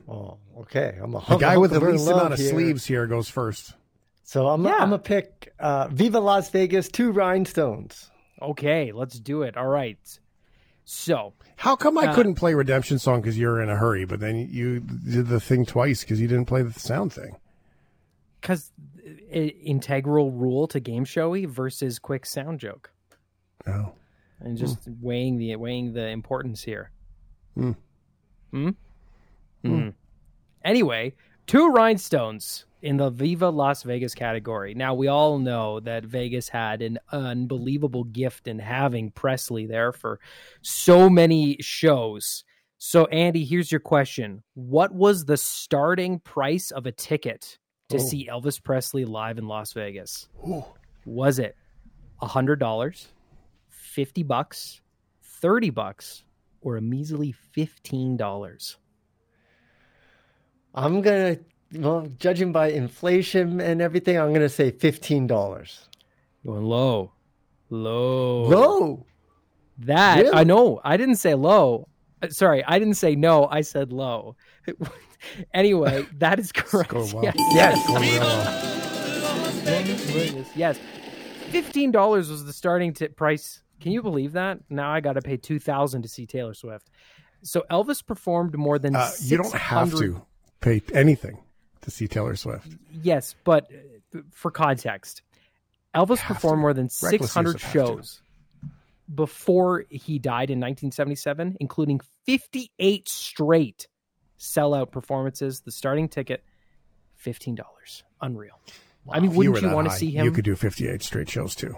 Oh, okay. I'm a The guy with the Huckleberry least amount of here. sleeves here goes first. So I'm Yeah. I'm gonna pick uh, Viva Las Vegas, two rhinestones. Okay, let's do it. All right. So How come I Uh, couldn't play Redemption Song because you're in a hurry, but then you did the thing twice because you didn't play the sound thing? because integral rule to Gameshowey versus quick sound joke Oh. and just weighing the weighing the importance here Hmm. Hmm? Hmm. anyway two rhinestones in the viva las vegas category now we all know that vegas had an unbelievable gift in having presley there for so many shows so andy here's your question what was the starting price of a ticket to Oh. see elvis presley live in las vegas Ooh. was it a hundred dollars, fifty bucks, thirty bucks, or a measly fifteen dollars? I'm gonna well, judging by inflation and everything, I'm gonna say fifteen dollars. Going low, low, Low. That Really? I know. I didn't say low. Uh, Sorry, I didn't say no. I said low. anyway, that is correct. Well. Yes. Yes. Going yes. Fifteen dollars was the starting tip price. Can you believe that? Now I got to pay two thousand to see Taylor Swift. So Elvis performed more than Uh, you don't have to pay anything to see Taylor Swift. Yes, but uh, for context, Elvis Have performed to. more than Reckless 600 use to. shows before he died in 1977, including 58 straight sellout performances. The starting ticket, $15. Unreal. I mean, wouldn't you that want to see him? You could do 58 straight shows too.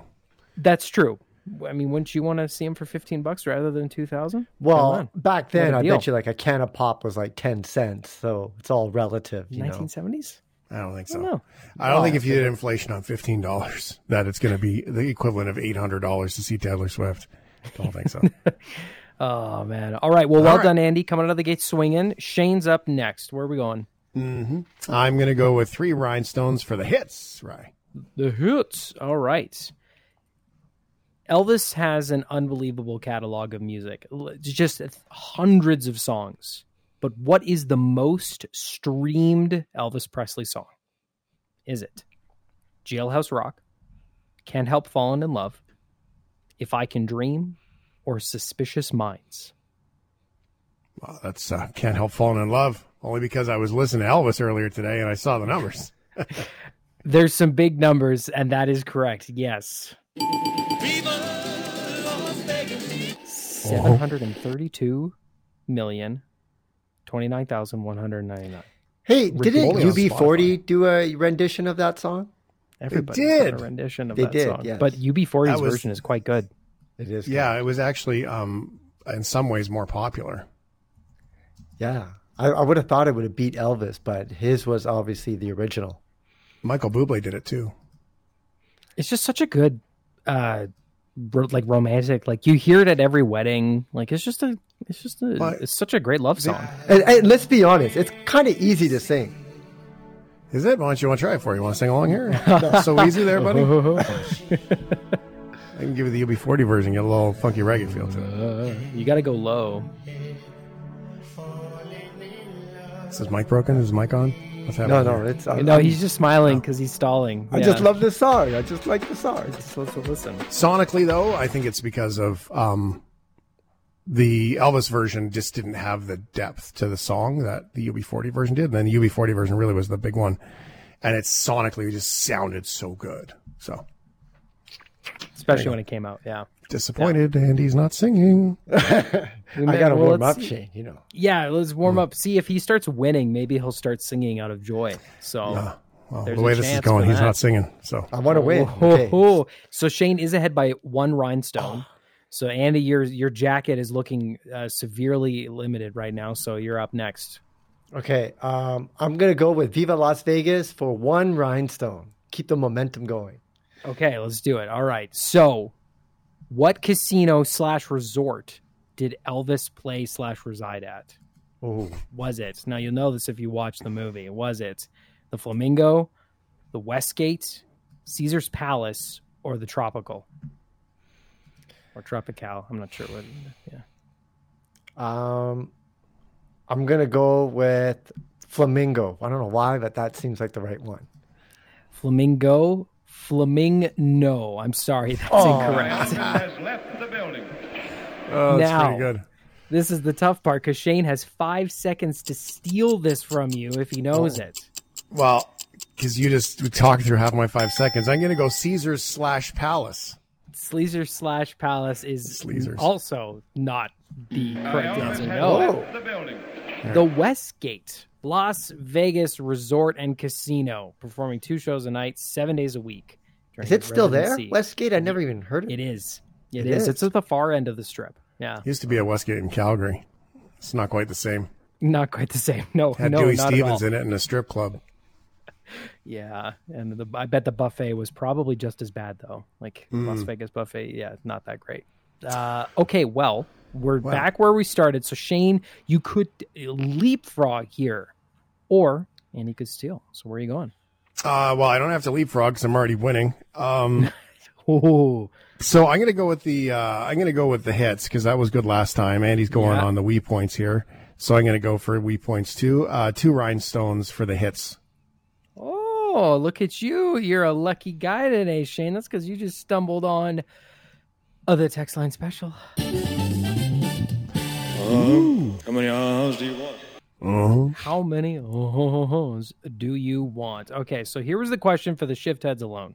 That's true. I mean, wouldn't you want to see him for 15 bucks rather than 2000? Well, back then, I deal. bet you like a can of pop was like ten cents, so it's all relative, 1970s? I don't think so. don't know. I don't think if you did inflation on fifteen dollars, that it's going to be the equivalent of eight hundred dollars to see Taylor Swift. I don't think so. Oh, man. All right. Well, well All right. done, Andy. Coming out of the gate swinging. Shane's up next. Where are we going? Mm-hmm. I'm going to go with three rhinestones for the hits. Right. The hits. All right. Elvis has an unbelievable catalog of music, just hundreds of songs. But what is the most streamed Elvis Presley song? Is it Jailhouse Rock, Can't Help Falling in Love, If I Can Dream, or Suspicious Minds? Well, that's uh, can't help falling in love. Only because I was listening to Elvis earlier today and I saw the numbers. There's some big numbers, and that is correct. Yes. Seven hundred and thirty-two million twenty-nine thousand one hundred ninety-nine. Hey, didn't UB40 do a rendition of that song? Everybody did. a rendition of They that did, song, yes. but UB40's was- version is quite good. It is. Yeah, it was actually um, in some ways more popular. Yeah. I, I would have thought it would have beat Elvis, but his was obviously the original. Michael Bublé did it too. It's just such a good, uh, ro- like romantic. Like you hear it at every wedding. Like it's just a, it's just a, But- it's such a great love song. And, and let's be honest, it's kind of easy to sing. Is it? Why don't you want to try it for you? Want to sing along here? so easy there, buddy. I can give you the UB40 version. Get a little funky reggae feel to it. you got to go low. Is his mic broken? Is mic on? What's No, happening? no, there? it's. I, No, he's just smiling because he's stalling. I just love this song. I just like the song. supposed to listen. Sonically, though, I think it's because of um, the Elvis version just didn't have the depth to the song that the UB40 version did. And then the UB40 version really was the big one. And it sonically just sounded so good. So especially when it came out. Yeah, disappointed, and he's not singing. I got to well, warm up, see. Shane. You know. Yeah, let's warm up. See if he starts winning, maybe he'll start singing out of joy. So, Uh, well, the way this is going, he's that. not singing. So I want to win. Oh, Okay. oh. so Shane is ahead by one rhinestone. So Andy, your your jacket is looking uh, severely limited right now. So you're up next. Okay, um, I'm gonna go with Viva Las Vegas for one rhinestone. Keep the momentum going. Okay, let's do it. All right. So, what casino slash resort did Elvis play slash reside at? Oh, Was it? Now you'll know this if you watch the movie. Was it the Flamingo, the Westgate, Caesar's Palace or the Tropical or Tropical. I'm not sure what. Yeah. Um, I'm gonna go with Flamingo. I don't know why, but that seems like the right one. Flamingo. Flamingo. No, I'm sorry. That's Oh. incorrect. has left the building. Oh, that's Now. pretty good. This is the tough part because Shane has five seconds to steal this from you if he knows it. Well, because you just talked through half my five seconds, I'm going to go Caesars slash Palace. Sleazer slash Palace is Sleazers. also not the correct answer. has No. left the building. The Westgate, Las Vegas Resort and Casino, performing two shows a night, seven days a week. during Is it still there? Westgate? I never even heard of It it. is. It It is. is. It's at the far end of the strip. Yeah, Used to be a Westgate in Calgary. It's not quite the same. not quite the same. No, Had no, Dewey not Stevens at all. in it in a strip club. Yeah, and the, I bet the buffet was probably just as bad though. Like Mm. Las Vegas buffet, yeah, not that great. Uh, okay, well, we're back where we started. So Shane, you could leapfrog here, or Andy could steal. So where are you going? Uh, well, I don't have to leapfrog because I'm already winning. Um, Oh, so I'm going to go with the uh, I'm to go with the hits because that was good last time. Andy's going Yeah. on the Wii points here, so I'm going to go for Wii points too. Uh, two rhinestones for the hits. oh, look at you! You're a lucky guy today, Shane. That's because you just stumbled on uh, the text line special. Um, how many hours do you want? Uh-huh. How many ohs do you want? Okay, so here was the question for the shift heads alone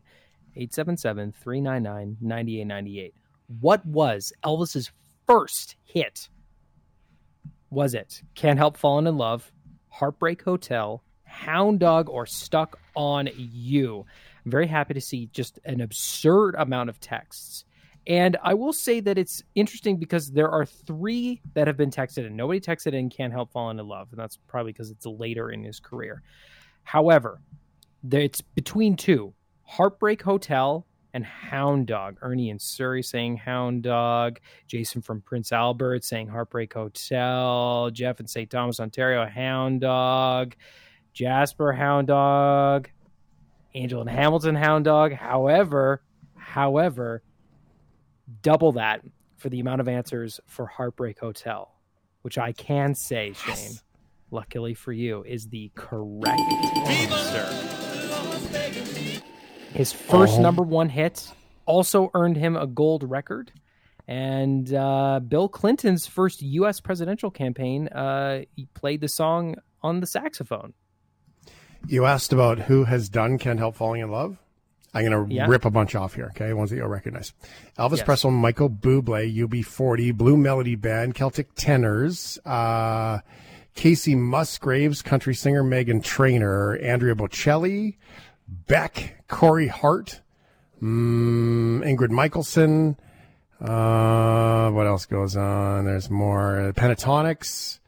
877 399 9898. What was Elvis's first hit? Was it Can't Help Falling in Love, Heartbreak Hotel, Hound Dog, or Stuck on You? I'm very happy to see just an absurd amount of texts. And I will say that it's interesting because there are three that have been texted in. Nobody texted in Can't Help Falling in Love, and that's probably because it's later in his career. However, it's between two Heartbreak Hotel and Hound Dog. Ernie in Surrey saying Hound Dog. Jason from Prince Albert saying Heartbreak Hotel. Jeff in St. Thomas, Ontario, Hound Dog. Jasper, Hound Dog. Angel in Hamilton, Hound Dog. However, however, double that for the amount of answers for Heartbreak Hotel, which I can say, Shane, luckily for you, is the correct answer. His 1st number one hit also earned him a gold record. And uh, Bill Clinton's first U.S. presidential campaign, uh, he played the song on the saxophone. You asked about who has done Can't Help Falling in Love. I'm going to Yeah. rip a bunch off here, okay? Ones that you'll recognize. Elvis Yes. Presley, Michael Bublé, UB40, Blue Melody Band, Celtic Tenors, uh, Kacey Musgraves, country singer Meghan Trainor, Andrea Bocelli, Beck, Corey Hart, mm, Ingrid Michaelson. Uh, what else goes on? There's more. Pentatonix.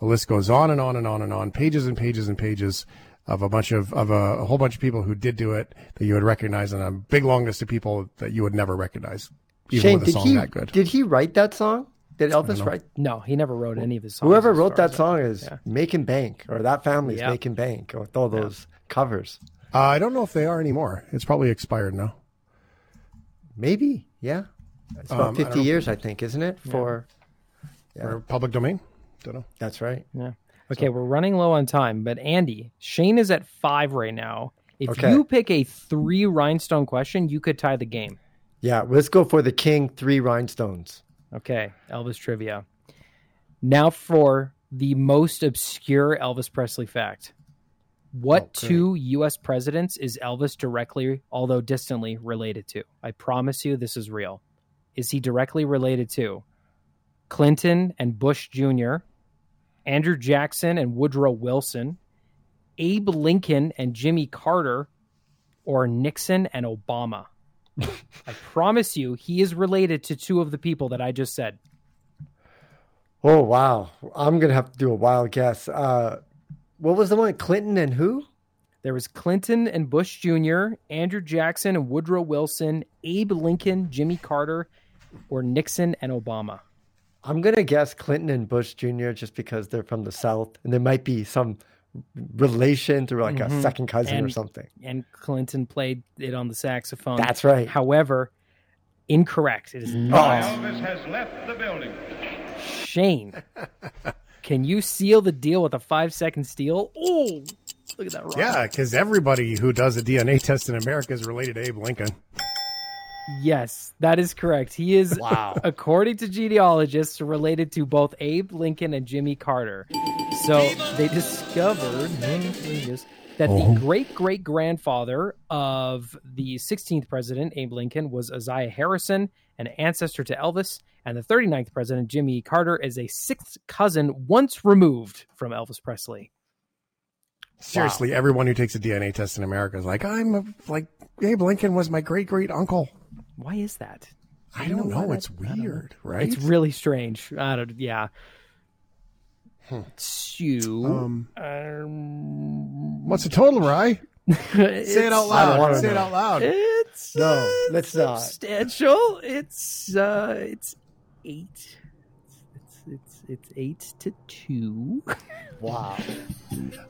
The list goes on and on and on and on. Pages and pages and pages of a bunch of, of a, a whole bunch of people who did do it that you would recognize and a big long list of people that you would never recognize. Even Shane, with a did song he that good. did he write that song? Did Elvis write? No, he never wrote any of his songs. Whoever wrote that song is making bank, or that family's Yeah. making bank with all those covers. Uh, I don't know if they are anymore. It's probably expired now. Maybe, yeah. It's Um, about don't fifty know. years, I think, isn't it? For Or public domain. Don't know. that's right. Yeah. Okay, we're running low on time, but Andy, Shane is at five right now. If Okay. you pick a three rhinestone question, you could tie the game. Yeah, let's go for the King three rhinestones. Okay, Elvis trivia. Now for the most obscure Elvis Presley fact. What Oh, two U.S. presidents is Elvis directly, although distantly, related to? I promise you this is real. Is he directly related to Clinton and Bush Jr., Andrew Jackson and Woodrow Wilson, Abe Lincoln and Jimmy Carter, or Nixon and Obama? I promise you he is related to two of the people that I just said. Oh wow, I'm gonna have to do a wild guess. Uh, what was the one? Clinton and who? There was Clinton and Bush Jr., Andrew Jackson and Woodrow Wilson, Abe Lincoln, Jimmy Carter, or Nixon and Obama. I'm gonna guess Clinton and Bush Jr. just because they're from the South, and there might be some relation through like a Mhm. second cousin or something. And Clinton played it on the saxophone. That's right. However, incorrect. It is not. Elvis has left the building. Shane, can you seal the deal with a five second steal? Oh, look at that rock. Yeah, because everybody who does a DNA test in America is related to Abe Lincoln. Yes, that is correct. He is, Wow. according to genealogists, related to both Abe Lincoln and Jimmy Carter. So they discovered that Oh. the great great grandfather of the 16th president, Abe Lincoln, was Isaiah Harrison, an ancestor to Elvis, and the 39th president, Jimmy Carter, is a sixth cousin once removed from Elvis Presley. Seriously, everyone who takes a DNA test in America is like, I'm a, like Abe Lincoln was my great great uncle. Why is that? I You don't know know. It's I don't know. weird, right? It's really strange. I don't. Yeah. So, Um, um, What's the total, Rye? Say it out I don't loud. wanna Say it out loud. It's No, uh, let's not. substantial. It's uh, it's eight. It's it's it's eight to two. Wow.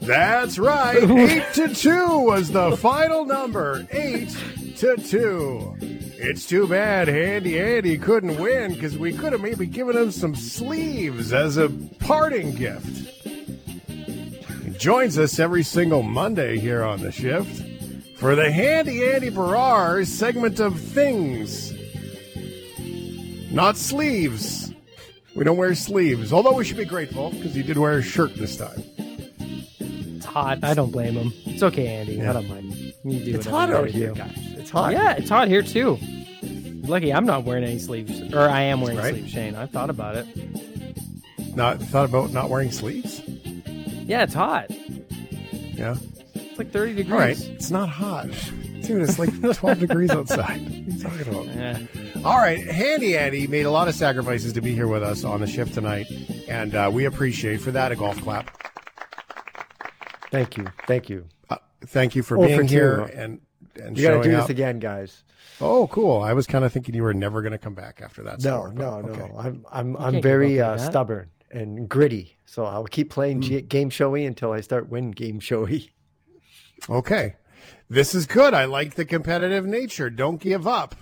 That's right. Eight to two was the final number. Eight to two. It's too bad Handy Andy couldn't win because we could have maybe given him some sleeves as a parting gift. He joins us every single Monday here on the shift for the Handy Andy Baryer segment of things. Not sleeves. We don't wear sleeves, although we should be grateful because he did wear a shirt this time. It's hot. I don't blame him. It's okay, Andy. I don't mind. You do It's hot you out here, guys. It's hot. Yeah, it's hot here too. Lucky I'm not wearing any sleeves, or I am wearing Right. sleeves, Shane. I've thought about it. Not thought about not wearing sleeves. Yeah, it's hot. Yeah. It's like 30 degrees. All right. It's not hot, dude. It's like 12 degrees outside. What are you talking about? Yeah. All right, Handy Andy made a lot of sacrifices to be here with us on the shift tonight, and uh, we appreciate for that a golf clap. Thank you. Thank you. Uh, thank you for Oh, being for here and and You got to do up. this again, guys. Oh, cool! I was kind of thinking you were never going to come back after that. No, score, no, but no. I'm I'm can't I'm very uh, stubborn and gritty. So I'll keep playing G- Gameshowey until I start winning Gameshowey. Okay. This is good. I like the competitive nature. Don't give up,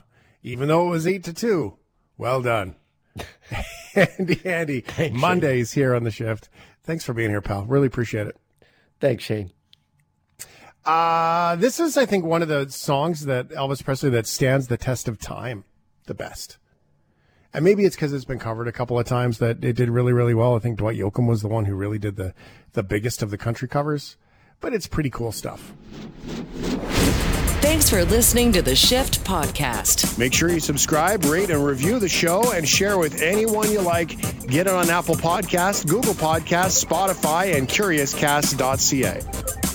even though it was eight to two. Well done. Andy, Andy, Mondays here on the shift. Thanks for being here, pal. Really appreciate it. Thanks, Shane. Uh, this is, I think, one of the songs that Elvis Presley that stands the test of time the best. And maybe it's because it's been covered a couple of times that it did really, really well. I think Dwight Yoakam was the one who really did the, the biggest of the country covers. But it's pretty cool stuff. Thanks for listening to the Shift Podcast. Make sure you subscribe, rate, and review the show and share with anyone you like. Get it on Apple Podcasts, Google Podcasts, Spotify, and CuriousCast.ca.